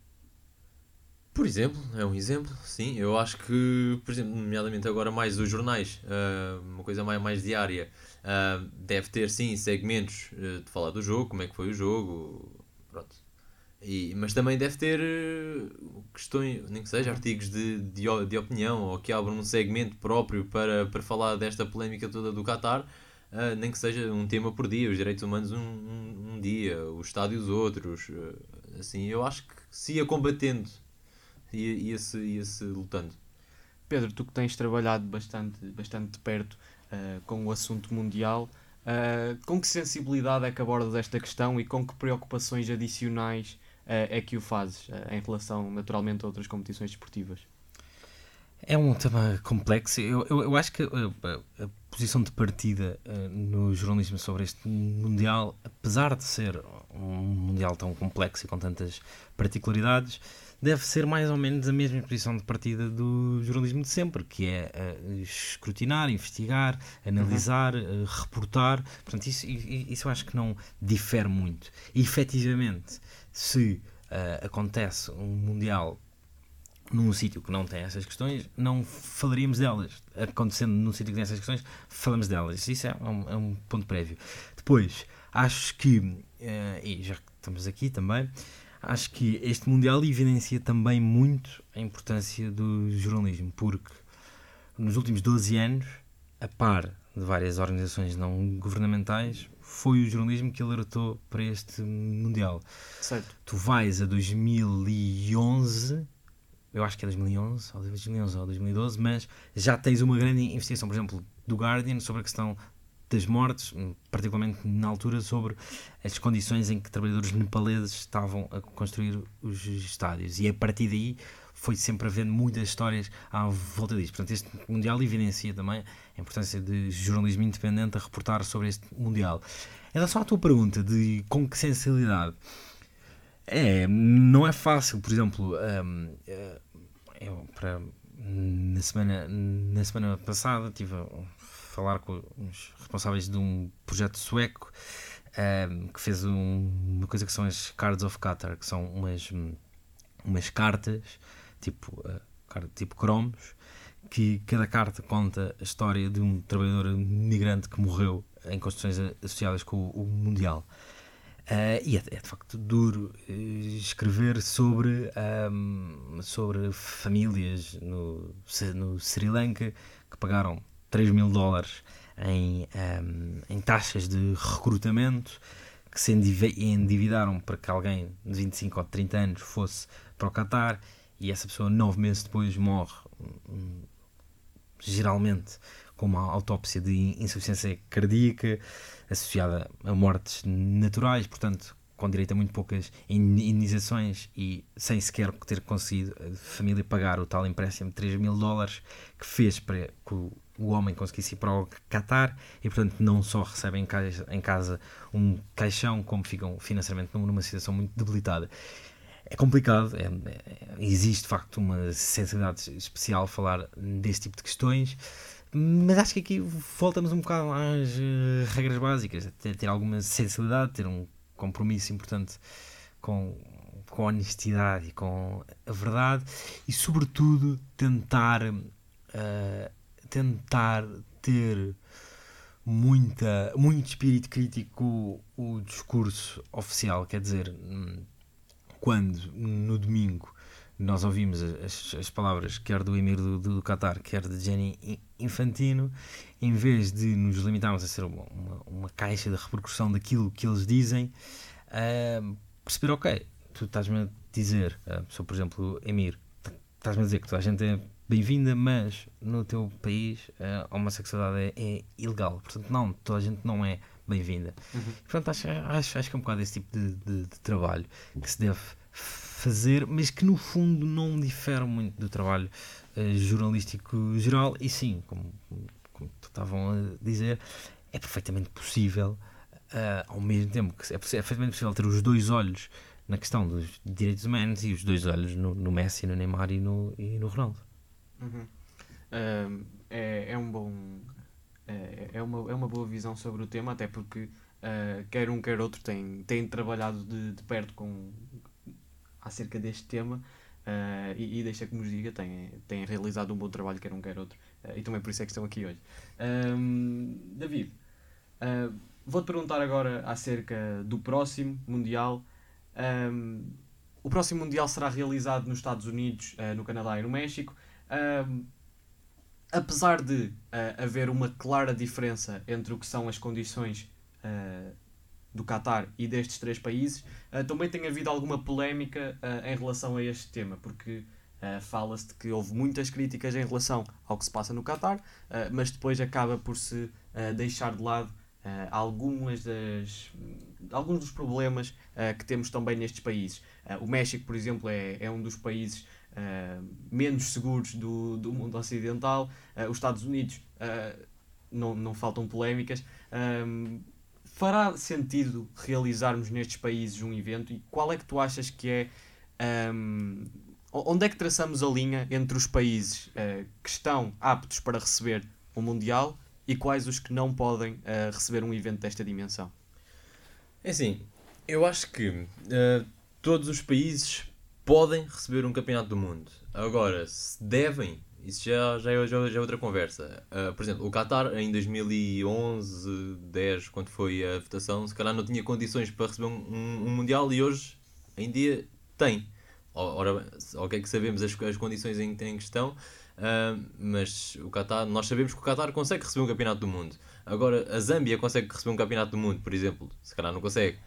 Por exemplo, é um exemplo, sim. Eu acho que, por exemplo, nomeadamente agora mais os jornais, ah, uma coisa mais, mais diária, ah, deve ter sim segmentos ah, de falar do jogo, como é que foi o jogo, pronto. E, mas também deve ter questões, nem que seja artigos de, de, de opinião ou que abram um segmento próprio para, para falar desta polémica toda do Qatar, nem que seja um tema por dia, os direitos humanos um, um, um dia, os outros. ah, assim, eu acho que se ia combatendo ia- ia-se ia-se lutando. Pedro, tu que tens trabalhado bastante, bastante de perto eh, com o assunto mundial, eh, com que sensibilidade é que abordas esta questão e com que preocupações adicionais eh, é que o fazes em relação, naturalmente, a outras competições desportivas? É um tema complexo. Eu, eu, eu acho que a, a- a posição de partida no jornalismo sobre este Mundial, apesar de ser um Mundial tão complexo e com tantas particularidades, deve ser mais ou menos a mesma posição de partida do jornalismo de sempre, que é eh, escrutinar, investigar, analisar, eh, reportar. Portanto, isso, isso eu acho que não difere muito. E, efetivamente, se eh, acontece um Mundial num sítio que não tem essas questões, não falaríamos delas. Acontecendo num sítio que tem essas questões, falamos delas. Isso é um, é um ponto prévio. Depois, acho que, e já que estamos aqui também, acho que este Mundial evidencia também muito a importância do jornalismo, porque nos últimos 12 anos, a par de várias organizações não governamentais, foi o jornalismo que alertou para este Mundial Certo. tu vais a 2011, eu acho que é 2011, ou 2011 ou 2012, mas já tens uma grande investigação, por exemplo, do Guardian sobre a questão das mortes, particularmente na altura, sobre as condições em que trabalhadores nepaleses estavam a construir os estádios. E a partir daí foi sempre havendo muitas histórias à volta disto. Portanto, este Mundial evidencia também a importância de jornalismo independente a reportar sobre este Mundial. Em relação à tua pergunta de com que sensibilidade, é, não é fácil, por exemplo, um, eh, eu, para, na, semana, na semana passada estive a falar com os responsáveis de um projeto sueco um, que fez um, uma coisa que são as Cards of Qatar, que são umas, umas cartas tipo, uh, tipo cromos, que cada carta conta a história de um trabalhador migrante que morreu em construções associadas com o, o Mundial. Uh, e é, é, de facto duro uh, escrever sobre, um, sobre famílias no, no Sri Lanka que pagaram 3 mil dólares em, um, em taxas de recrutamento, que se endividaram para que alguém de 25 ou 30 anos fosse para o Qatar e essa pessoa nove meses depois morre, hum, geralmente com uma autópsia de insuficiência cardíaca associada a mortes naturais, portanto com direito a muito poucas indenizações e sem sequer ter conseguido a família pagar o tal empréstimo de 3 mil dólares que fez para que o homem conseguisse ir para o Qatar e portanto não só recebem em casa um caixão como ficam financeiramente numa situação muito debilitada. É complicado, é, é, existe de facto uma sensibilidade especial falar deste tipo de questões, mas acho que aqui voltamos um bocado às uh, regras básicas, ter, ter, alguma sensibilidade, ter um compromisso importante com, com a honestidade e com a verdade e sobretudo tentar uh, tentar ter muita, muito espírito crítico o, o discurso oficial, quer dizer, hum, quando no domingo nós ouvimos as, as palavras quer do Emir do, do, Qatar, quer de Jenny Infantino, em vez de nos limitarmos a ser uma, uma, uma caixa de repercussão daquilo que eles dizem, uh, perceber, ok, tu estás-me a dizer, uh, sou por exemplo Emir, estás-me a dizer que toda a gente é bem-vinda, mas no teu país a homossexualidade é, é, ilegal. Portanto, não, toda a gente não é bem-vinda. Uhum. Portanto, acho, acho, acho que é um bocado esse tipo de, de, de, trabalho que se deve fazer, mas que no fundo não difere muito do trabalho uh, jornalístico geral. E sim, como, como estavam a dizer, é perfeitamente possível, uh, ao mesmo tempo que é, é perfeitamente possível ter os dois olhos na questão dos direitos humanos e os dois olhos no, no Messi, no Neymar e no, e no Ronaldo. Uhum. Uh, é, é um bom é, é, uma, é uma boa visão sobre o tema, até porque uh, quer um quer outro tem, tem trabalhado de, de perto com, acerca deste tema uh, e, e, deixa que nos diga, tem, tem realizado um bom trabalho, quer um quer outro, uh, e também por isso é que estão aqui hoje. Um, David, uh, vou-te perguntar agora acerca do próximo Mundial. Um, o próximo Mundial será realizado nos Estados Unidos, no Canadá e no México. Um, apesar de uh, haver uma clara diferença entre o que são as condições uh, do Qatar e destes três países, uh, também tem havido alguma polémica em relação a este tema, porque fala-se de que houve muitas críticas em relação ao que se passa no Qatar, mas depois acaba por se deixar de lado algumas das, alguns dos problemas que temos também nestes países. o México, por exemplo, é, é um dos países uh, menos seguros do, do mundo ocidental. Uh, os Estados Unidos, uh, não, não faltam polémicas. Um, fará sentido realizarmos nestes países um evento? E qual é que tu achas que é. Um, onde é que traçamos a linha entre os países que estão aptos para receber o Mundial e quais os que não podem receber um evento desta dimensão? É assim, eu acho que todos os países podem receber um campeonato do mundo. Agora, se devem, isso já, já, é, já, já é outra conversa. Uh, por exemplo, o Qatar em 2011, 10, quando foi a votação, se calhar não tinha condições para receber um, um, um Mundial e hoje em dia tem. Ora, ok que sabemos as, as condições em, em questão, uh, mas o Qatar, nós sabemos que o Qatar consegue receber um campeonato do mundo. Agora, a Zâmbia consegue receber um campeonato do mundo, por exemplo. Se calhar não consegue.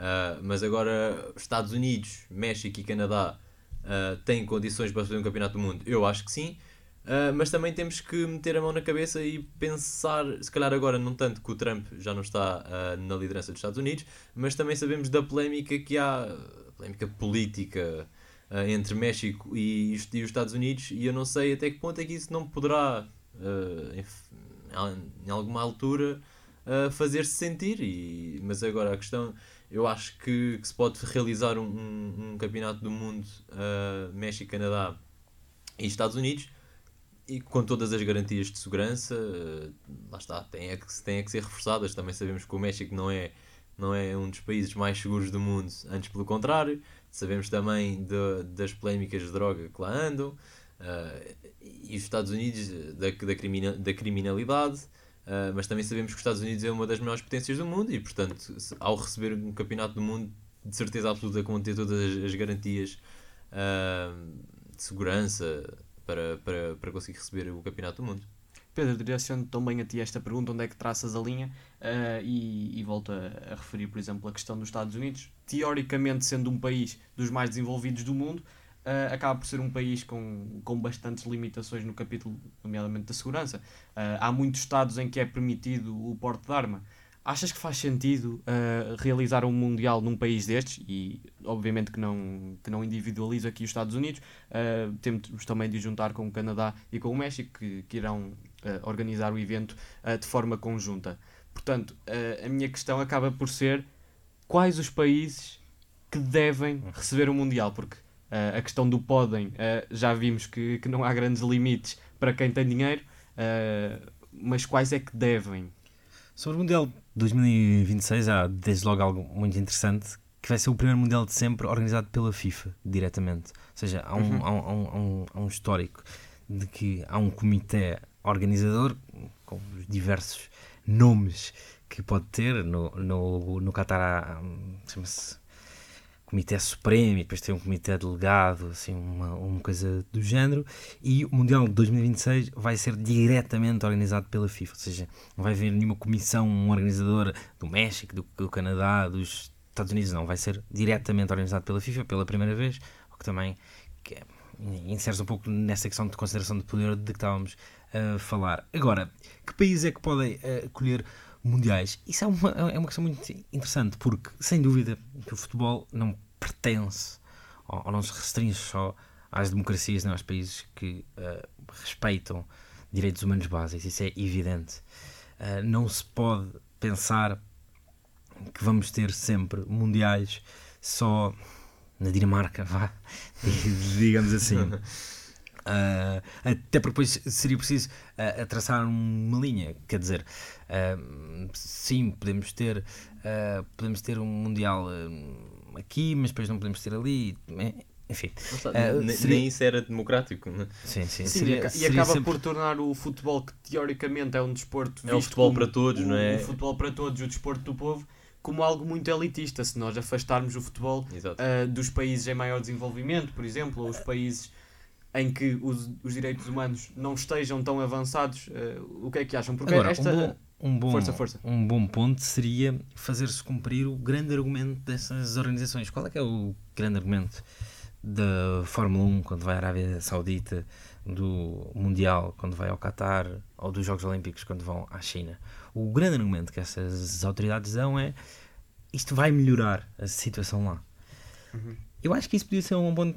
Uh, mas agora, Estados Unidos, México e Canadá uh, têm condições para fazer um campeonato do mundo? Eu acho que sim. Uh, mas também temos que meter a mão na cabeça e pensar, se calhar agora não tanto que o Trump já não está na liderança dos Estados Unidos, mas também sabemos da polémica que há, polémica política entre México e, e, os Estados Unidos, e eu não sei até que ponto é que isso não poderá, em, em, alguma altura, fazer-se sentir. E, mas agora a questão, eu acho que, que se pode realizar um, um, um campeonato do mundo México, Canadá e Estados Unidos e com todas as garantias de segurança, eh, lá está, tem é que, tem é que ser reforçadas. Também sabemos que o México não é, não é um dos países mais seguros do mundo, antes pelo contrário. Sabemos também de, das polémicas de droga que lá andam, uh, e os Estados Unidos da, da, crimina, da criminalidade, uh, mas também sabemos que os Estados Unidos é uma das maiores potências do mundo, e portanto, ao receber um campeonato do mundo, de certeza absoluta que vão ter todas as, as garantias uh, de segurança para, para, para conseguir receber o Campeonato do Mundo. Pedro, direciono também a ti esta pergunta: onde é que traças a linha? Uh, e, e volto a, a, referir, por exemplo, a questão dos Estados Unidos. Teoricamente, sendo um país dos mais desenvolvidos do mundo, uh, acaba por ser um país com, com bastantes limitações no capítulo, nomeadamente da segurança. Uh, há muitos estados em que é permitido o porte de arma. Achas que faz sentido uh, realizar um Mundial num país destes? E obviamente que não, que não individualizo aqui os Estados Unidos, uh, temos também de juntar com o Canadá e com o México, que, que irão organizar o evento de forma conjunta. Portanto, a minha questão acaba por ser quais os países que devem receber o Mundial, porque a questão do podem, já vimos que, que não há grandes limites para quem tem dinheiro, mas quais é que devem? Sobre o Mundial 2026 há desde logo algo muito interessante que vai ser o primeiro Mundial de sempre organizado pela FIFA, diretamente. Ou seja, há um, uhum. há um, há um, há um histórico de que há um comitê organizador com os diversos nomes que pode ter. No, no, no Qatar chama-se Comitê Supremo e depois tem um Comitê Delegado, assim, uma, uma coisa do género. E o Mundial de 2026 vai ser diretamente organizado pela FIFA, ou seja, não vai haver nenhuma comissão, um organizador do México, do, do Canadá, dos Estados Unidos, não. Vai ser diretamente organizado pela FIFA pela primeira vez, o que também que é, insere-se um pouco nessa questão de consideração de poder de que estávamos a falar. Agora, que países é que podem uh, acolher mundiais. Isso é uma, é uma questão muito interessante, porque, sem dúvida, que o futebol não pertence ou, ou não se restringe só às democracias, não aos países que uh, respeitam direitos humanos básicos. Isso é evidente. Uh, não se pode pensar que vamos ter sempre mundiais só na Dinamarca, [laughs] vá, [laughs] digamos assim. [laughs] Uh, até porque depois seria preciso uh, traçar uma linha, quer dizer, uh, sim, podemos ter, podemos ter um Mundial aqui, mas depois não podemos ter ali, enfim. Uh, seria... Nem isso era democrático, não é? Sim, sim. sim seria, e seria acaba sempre... por tornar o futebol, que teoricamente é um desporto. É o futebol para todos, o, não é? O futebol para todos, o desporto do povo, como algo muito elitista. Se nós afastarmos o futebol uh, dos países em maior desenvolvimento, por exemplo, ou os países em que os, os direitos humanos não estejam tão avançados, uh, o que é que acham? Porque Agora, esta... Um bom, um bom, força, força. Um bom ponto seria fazer-se cumprir o grande argumento dessas organizações. Qual é que é o grande argumento da Fórmula 1 quando vai à Arábia Saudita, do Mundial quando vai ao Qatar, ou dos Jogos Olímpicos quando vão à China? O grande argumento que essas autoridades dão é isto vai melhorar a situação lá. Uhum. Eu acho que isso podia ser um bom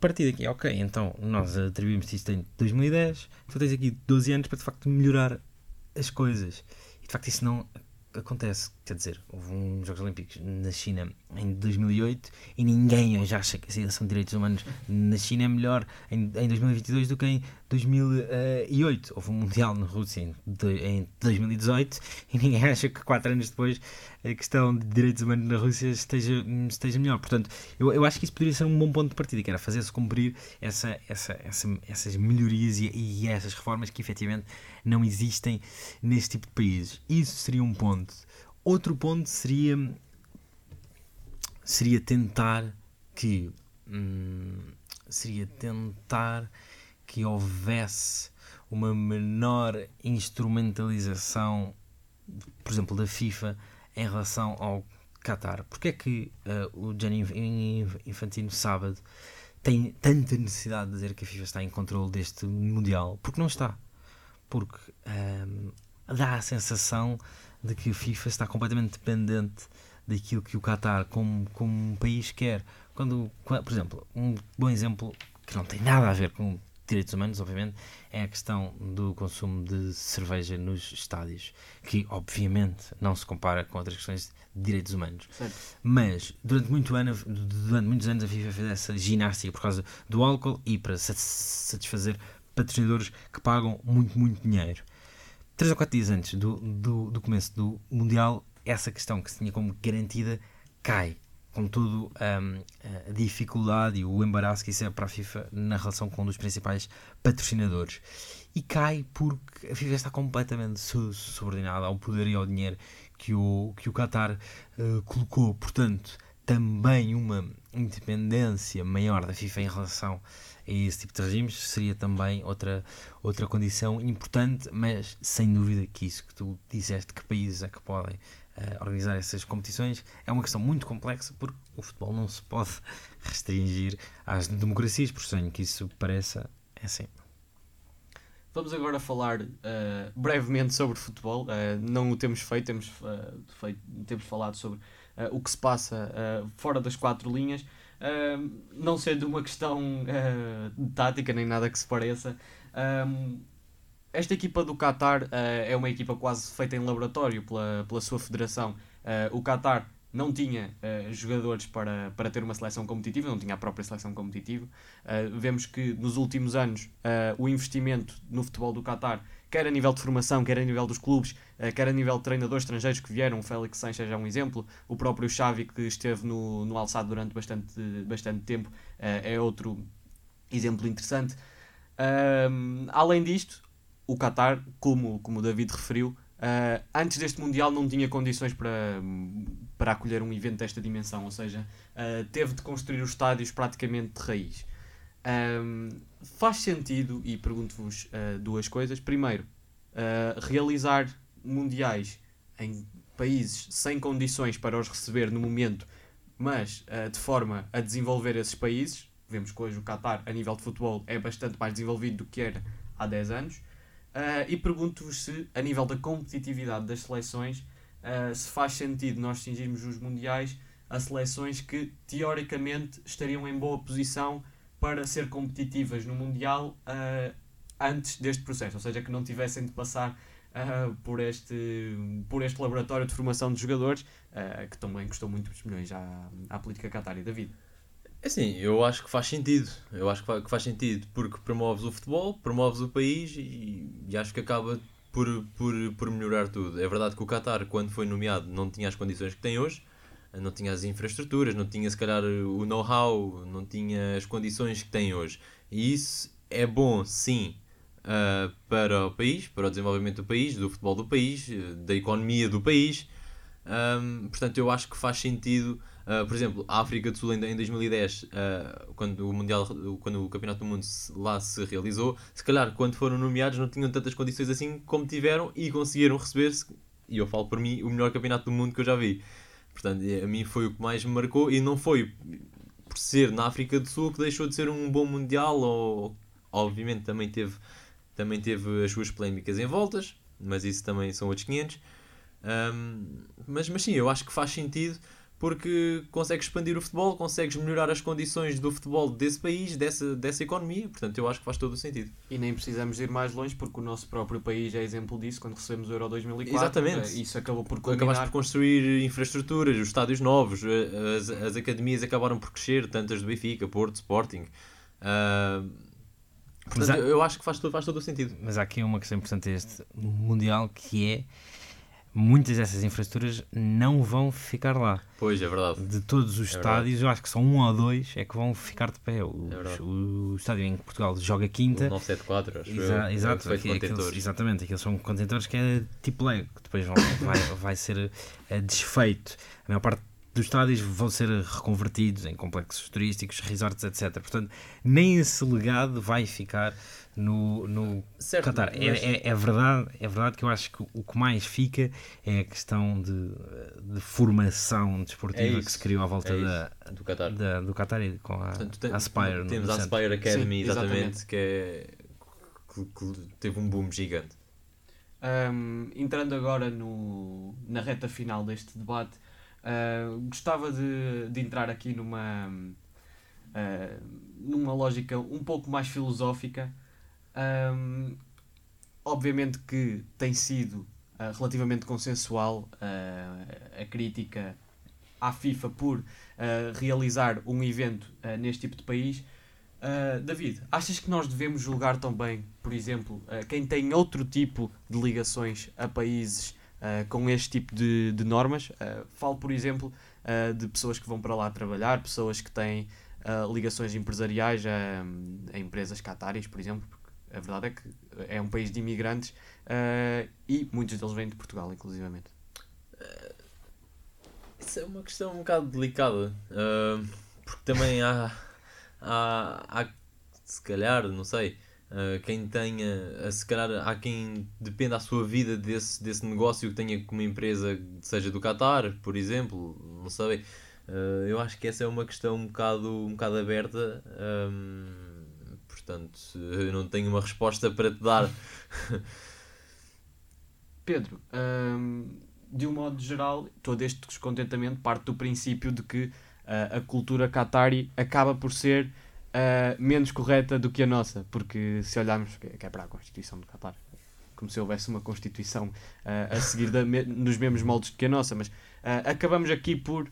partir daqui, ok, então nós atribuímos isto em 2010, tu tens aqui 12 anos para de facto melhorar as coisas. E de facto isso não acontece. Quer dizer, houve uns Jogos Olímpicos na China em 2008 e ninguém hoje acha que a situação de direitos humanos na China é melhor em, em 2022 do que em 2008. Houve um Mundial na Rússia em, em 2018 e ninguém [laughs] acha que quatro anos depois a questão de direitos humanos na Rússia esteja, esteja melhor. Portanto, eu, eu acho que isso poderia ser um bom ponto de partida, que era fazer-se cumprir essa, essa, essa, essas melhorias e, e essas reformas que efetivamente não existem neste tipo de países. Isso seria um ponto. Outro ponto seria seria tentar que hum, seria tentar que houvesse uma menor instrumentalização, por exemplo, da FIFA em relação ao Qatar. Porque é que uh, o Gianni Infantino sábado tem tanta necessidade de dizer que a FIFA está em controle deste Mundial, porque não está. Porque ahm, dá a sensação de que a FIFA está completamente dependente daquilo que o Qatar, como, como um país, quer. Quando, qua- por exemplo, um bom exemplo que não tem nada a ver com direitos humanos, obviamente, é a questão do consumo de cerveja nos estádios, que obviamente não se compara com outras questões de direitos humanos. Certo. Mas durante, muito ano, durante muitos anos a FIFA fez essa ginástica por causa do álcool e para sat- satisfazer patrocinadores que pagam muito, muito dinheiro. Três ou quatro dias antes do, do, do começo do Mundial, essa questão que se tinha como garantida cai. Com toda a dificuldade e o embaraço que isso é para a FIFA na relação com um dos principais patrocinadores. E cai porque a FIFA está completamente su- subordinada ao poder e ao dinheiro que o, que o Qatar eh, colocou. Portanto, também uma independência maior da FIFA em relação a esse tipo de regimes seria também outra, outra condição importante, mas sem dúvida que isso que tu disseste, que países é que podem eh, organizar essas competições, é uma questão muito complexa porque o futebol não se pode [laughs] restringir às democracias, por estranho que isso pareça, é assim. Vamos agora falar eh, brevemente sobre futebol. Eh, não o temos feito, temos, feito, temos falado sobre eh, o que se passa eh, fora das quatro linhas. Eh, não sendo uma questão tática nem nada que se pareça. Ahm, esta equipa do Qatar é uma equipa quase feita em laboratório pela, pela sua federação. O Qatar não tinha eh, jogadores para, para ter uma seleção competitiva, não tinha a própria seleção competitiva. Uh, vemos que nos últimos anos uh, o investimento no futebol do Qatar, quer a nível de formação, quer a nível dos clubes, uh, quer a nível de treinadores estrangeiros que vieram, o Félix Sanchez é um exemplo, o próprio Xavi que esteve no, no Alçado durante bastante, bastante tempo é outro exemplo interessante. Um, além disto, o Qatar, como, como o David referiu, Uh, antes deste Mundial não tinha condições para, para acolher um evento desta dimensão, ou seja, uh, teve de construir os estádios praticamente de raiz. Um, faz sentido, e pergunto-vos uh, duas coisas. Primeiro, realizar mundiais em países sem condições para os receber no momento, mas de forma a desenvolver esses países. Vemos que hoje o Qatar, a nível de futebol, é bastante mais desenvolvido do que era há 10 anos. Uh, e pergunto-vos se, a nível da competitividade das seleções, uh, se faz sentido nós cingirmos os mundiais a seleções que teoricamente estariam em boa posição para ser competitivas no mundial uh, antes deste processo, ou seja, que não tivessem de passar por, este, por este laboratório de formação de jogadores que também custou muitos milhões à, à política e da vida. É Assim, eu acho que faz sentido. Eu acho que faz, que faz sentido porque promoves o futebol, promoves o país e, e, acho que acaba por, por, por melhorar tudo. É verdade que o Qatar, quando foi nomeado, não tinha as condições que tem hoje, não tinha as infraestruturas, não tinha se calhar o know-how, não tinha as condições que tem hoje. E isso é bom, sim, uh, para o país, para o desenvolvimento do país, do futebol do país, da economia do país. Um, portanto, eu acho que faz sentido. Uh, por exemplo, a África do Sul em, em 2010, uh, quando o Mundial, quando o Campeonato do Mundo se, lá se realizou, se calhar quando foram nomeados não tinham tantas condições assim como tiveram e conseguiram receber-se, e eu falo por mim, o melhor Campeonato do Mundo que eu já vi. Portanto, a mim foi o que mais me marcou e não foi por ser na África do Sul que deixou de ser um bom Mundial, ou obviamente também teve, também teve as suas polémicas em voltas, mas isso também são outros 500. Um, mas, mas sim, eu acho que faz sentido porque consegues expandir o futebol, consegues melhorar as condições do futebol desse país, dessa, dessa economia, portanto eu acho que faz todo o sentido. E nem precisamos ir mais longe porque o nosso próprio país é exemplo disso quando recebemos o Euro 2004. Exatamente. Isso acabou por culminar... Acabaste por construir infraestruturas, os estádios novos, as, as academias acabaram por crescer, tantas do Benfica, Porto, Sporting. Uh, portanto, há... eu acho que faz todo, faz todo o sentido. Mas há aqui uma questão importante este Mundial que é muitas dessas infraestruturas não vão ficar lá. Pois, é verdade. De todos os é estádios, verdade. eu acho que são um ou dois é que vão ficar de pé. O, é o, o estádio em Portugal joga quinta. O 974, acho Exa eu. Exato, é aqueles, exatamente. Aqueles são contentores que é tipo Lego, que depois vão, [laughs] vai, vai ser uh, desfeito. A maior parte dos estádios vão ser reconvertidos em complexos turísticos, resorts, etc. Portanto, nem esse legado vai ficar no, no Certo, Qatar. É, mas- é, é verdade, é verdade que eu acho que o que mais fica é a questão de, de formação desportiva É que se criou à volta é da, do Qatar. da- do Qatar e com a Portanto, tem- Aspire. no Temos a. Aspire Academy, Sim, exatamente, exatamente. que é. Que, que teve um boom gigante. Um, entrando agora no, na reta final deste debate, uh, gostava de, de entrar aqui numa, uh, numa lógica um pouco mais filosófica. Um, obviamente que tem sido uh, relativamente consensual a crítica à FIFA por realizar um evento neste tipo de país. David, achas que nós devemos julgar também, por exemplo, quem tem outro tipo de ligações a países uh, com este tipo de, de normas? Uh, falo, por exemplo, uh, de pessoas que vão para lá trabalhar, pessoas que têm ligações empresariais a, a empresas catárias, por exemplo, porque a verdade é que é um país de imigrantes e muitos deles vêm de Portugal, inclusivamente. Isso é uma questão um bocado delicada. porque também há, há, há, se calhar, não sei, ah, quem tenha, ah, se calhar há quem dependa a sua vida desse, desse negócio que tenha como empresa, seja do Qatar, por exemplo, não sei. Ah, eu acho que essa é uma questão um bocado, um bocado aberta. ahm, portanto, eu não tenho uma resposta para te dar. [laughs] Pedro, de um modo geral, todo este descontentamento parte do princípio de que ah, a cultura qatari acaba por ser ah, menos correta do que a nossa, porque se olharmos, que é para a Constituição do Qatar, como se houvesse uma Constituição ah, a seguir nos mesmos moldes que a nossa, mas ah, acabamos aqui por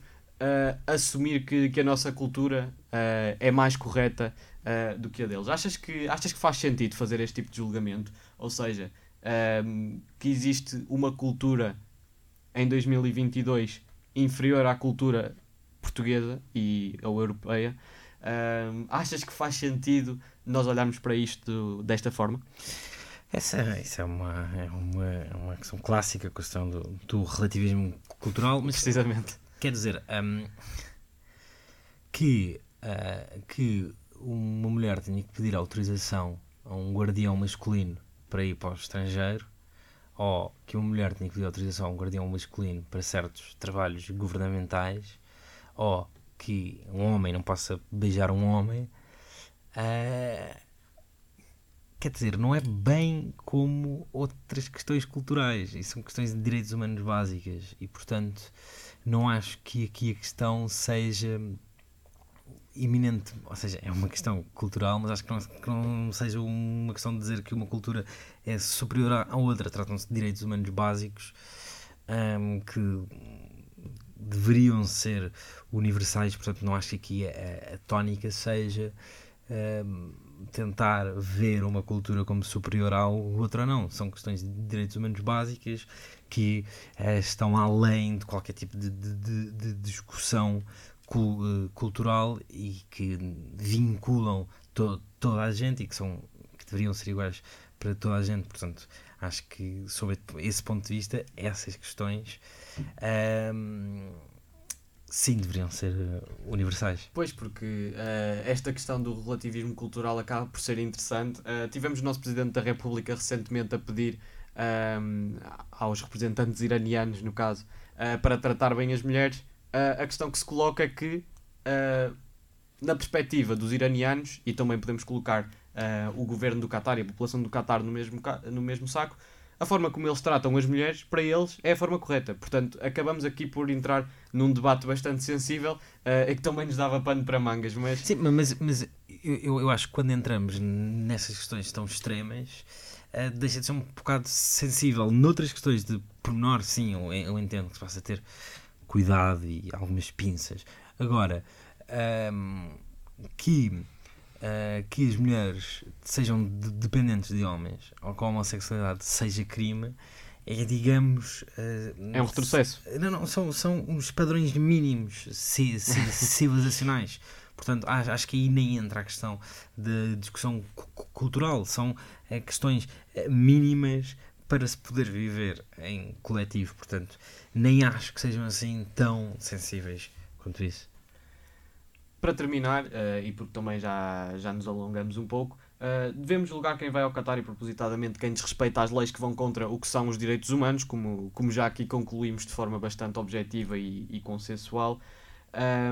assumir que, que a nossa cultura é mais correta do que a deles. Achas que, achas que faz sentido fazer este tipo de julgamento? Ou seja, ahm, que existe uma cultura em 2022 inferior à cultura portuguesa e ou europeia. Ahm, achas que faz sentido nós olharmos para isto desta forma? Essa, isso é uma, é uma, é uma questão clássica, a questão do, do relativismo cultural, mas Precisamente. quer dizer hum, que, ah, que uma mulher tenha que pedir autorização a um guardião masculino para ir para o estrangeiro, ou que uma mulher tenha que pedir autorização a um guardião masculino para certos trabalhos governamentais, ou que um homem não possa beijar um homem, ah, quer dizer, não é bem como outras questões culturais, e são questões de direitos humanos básicas, e portanto não acho que aqui a questão seja iminente, ou seja, é uma questão cultural, mas acho que não, que não seja uma questão de dizer que uma cultura é superior à outra, tratam-se de direitos humanos básicos ahm, que deveriam ser universais, portanto não acho que aqui a, a tónica seja ahm, tentar ver uma cultura como superior à outra, não, são questões de direitos humanos básicas que eh, estão além de qualquer tipo de, de- de- discussão eh, cultural e que vinculam to- toda a gente e que são que deveriam ser iguais para toda a gente. Portanto, acho que sob esse ponto de vista, essas questões ahm, sim deveriam ser eh, universais. Pois, porque eh, esta questão do relativismo cultural acaba por ser interessante. Eh, tivemos o nosso Presidente da República recentemente a pedir ahm, aos representantes iranianos, no caso, eh, para tratar bem as mulheres. Eh, a questão que se coloca é que, eh, na perspectiva dos iranianos, e também podemos colocar eh, o governo do Qatar e a população do Qatar no mesmo, no mesmo saco, a forma como eles tratam as mulheres, para eles, é a forma correta. Portanto, acabamos aqui por entrar num debate bastante sensível e que também nos dava pano para mangas, mas Sim, mas, mas eu, eu- acho que quando entramos nessas questões tão extremas, eh, deixa de ser um bocado sensível. Noutras questões de pormenor, sim, eu, eu entendo que se possa ter cuidado e algumas pinças. Agora, ahm, que, ah, que as mulheres sejam de- dependentes de homens ou que a homossexualidade seja crime, é, digamos. ah, é um retrocesso. não, não, são, são uns padrões mínimos ci- ci- [laughs] civilizacionais. Portanto, acho, que aí nem entra a questão de discussão cu- cu- cultural. São eh, questões eh, mínimas para se poder viver em coletivo. Portanto, nem acho que sejam assim tão sensíveis quanto isso. Para terminar, uh, e porque também já, já nos alongamos um pouco, uh, devemos julgar quem vai ao Qatar e propositadamente quem desrespeita as leis que vão contra o que são os direitos humanos, como, como já aqui concluímos de forma bastante objetiva e, e consensual.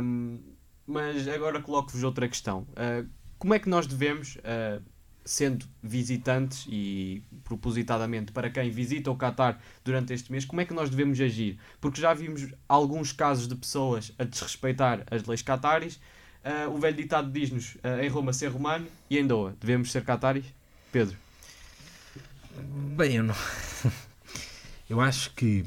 Um, mas agora coloco-vos outra questão. Uh, como é que nós devemos, sendo visitantes e propositadamente para quem visita o Qatar durante este mês, como é que nós devemos agir? Porque já vimos alguns casos de pessoas a desrespeitar as leis cataris. Uh, o velho ditado diz-nos em Roma ser romano e em Doha devemos ser cataris? Pedro? Bem, eu não. [laughs] eu acho que.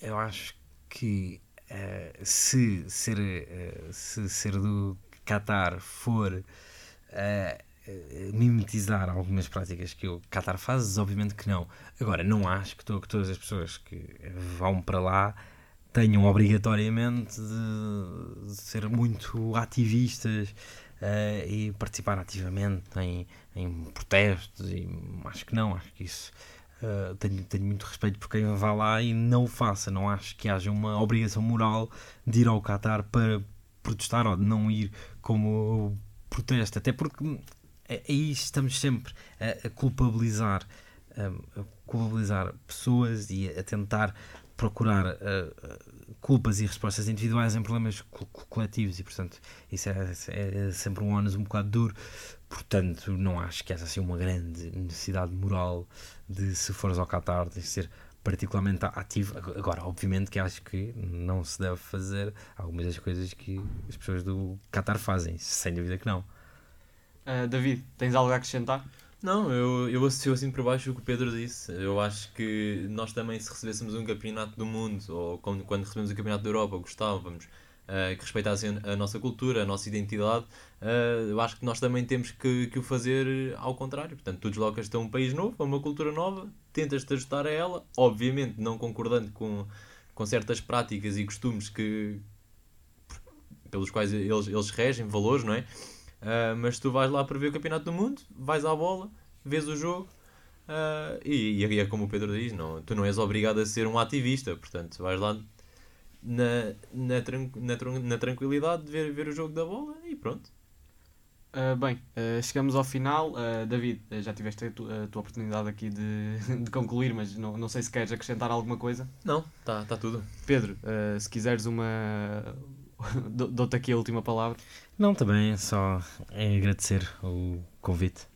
Eu acho que uh, se, ser, uh, se ser do Qatar for uh, mimetizar algumas práticas que o Qatar faz, obviamente que não. Agora, não acho que, to que todas as pessoas que vão para lá tenham obrigatoriamente de, ser muito ativistas uh, e participar ativamente em, em protestos. E acho que não, acho que isso Uh, tenho, tenho muito respeito por quem vá lá e não o faça. Não acho que haja uma obrigação moral de ir ao Qatar para protestar ou de não ir como protesto. Até porque aí estamos sempre a, a culpabilizar, a, culpabilizar pessoas e a, tentar procurar uh, culpas e respostas individuais em problemas co coletivos e portanto isso é, é, sempre um ônus um bocado duro portanto não acho que essa seja uma grande necessidade moral de se fores ao Qatar de ser particularmente ativo. Agora, obviamente que acho que não se deve fazer algumas das coisas que as pessoas do Qatar fazem, sem dúvida que não. Uh, David, tens algo a acrescentar? Não, eu, eu associo assim por baixo o que o Pedro disse. Eu acho que nós também, se recebêssemos um campeonato do mundo, ou quando, quando recebemos o campeonato da Europa, gostávamos uh, que respeitassem a nossa cultura, a nossa identidade, uh, eu acho que nós também temos que, que o fazer ao contrário. Portanto, tu deslocas-te a um país novo, a uma cultura nova, tentas-te ajustar a ela, obviamente não concordando com, com certas práticas e costumes que pelos quais eles, eles regem, valores, não é? Uh, mas tu vais lá para ver o Campeonato do Mundo, vais à bola, vês o jogo uh, e, e é como o Pedro diz, não, tu não és obrigado a ser um ativista, portanto vais lá na, na, tran na, na tranquilidade de ver, ver o jogo da bola e pronto. Uh, bem, chegamos ao final. David, já tiveste a, tu, a, tua oportunidade aqui de, [laughs] de concluir, mas não, não sei se queres acrescentar alguma coisa. Não, está tá tudo. Pedro, se quiseres uma. [laughs] Dou-te aqui a última palavra. Não, também, só é agradecer o convite.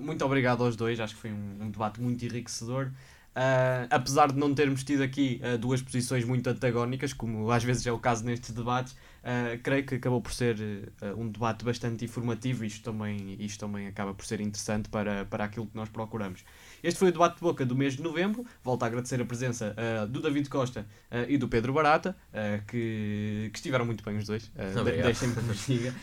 muito obrigado aos dois, acho que foi um, um debate muito enriquecedor. Uh, apesar de não termos tido aqui uh, duas posições muito antagónicas, como às vezes é o caso nestes debates, uh, creio que acabou por ser um debate bastante informativo e isto também, isto também acaba por ser interessante para, para aquilo que nós procuramos. Este foi o debate de boca do mês de novembro. Volto a agradecer a presença do David Costa e do Pedro Barata, que, que estiveram muito bem os dois. Uh, Deixem-me que vos diga.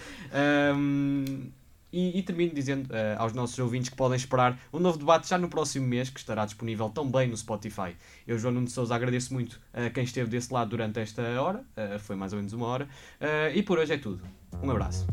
E, e termino dizendo uh, aos nossos ouvintes que podem esperar um novo debate já no próximo mês, que estará disponível também no Spotify. Eu, João Nuno de Souza, agradeço muito a uh, quem esteve desse lado durante esta hora, uh, foi mais ou menos uma hora, uh, e por hoje é tudo. Um abraço.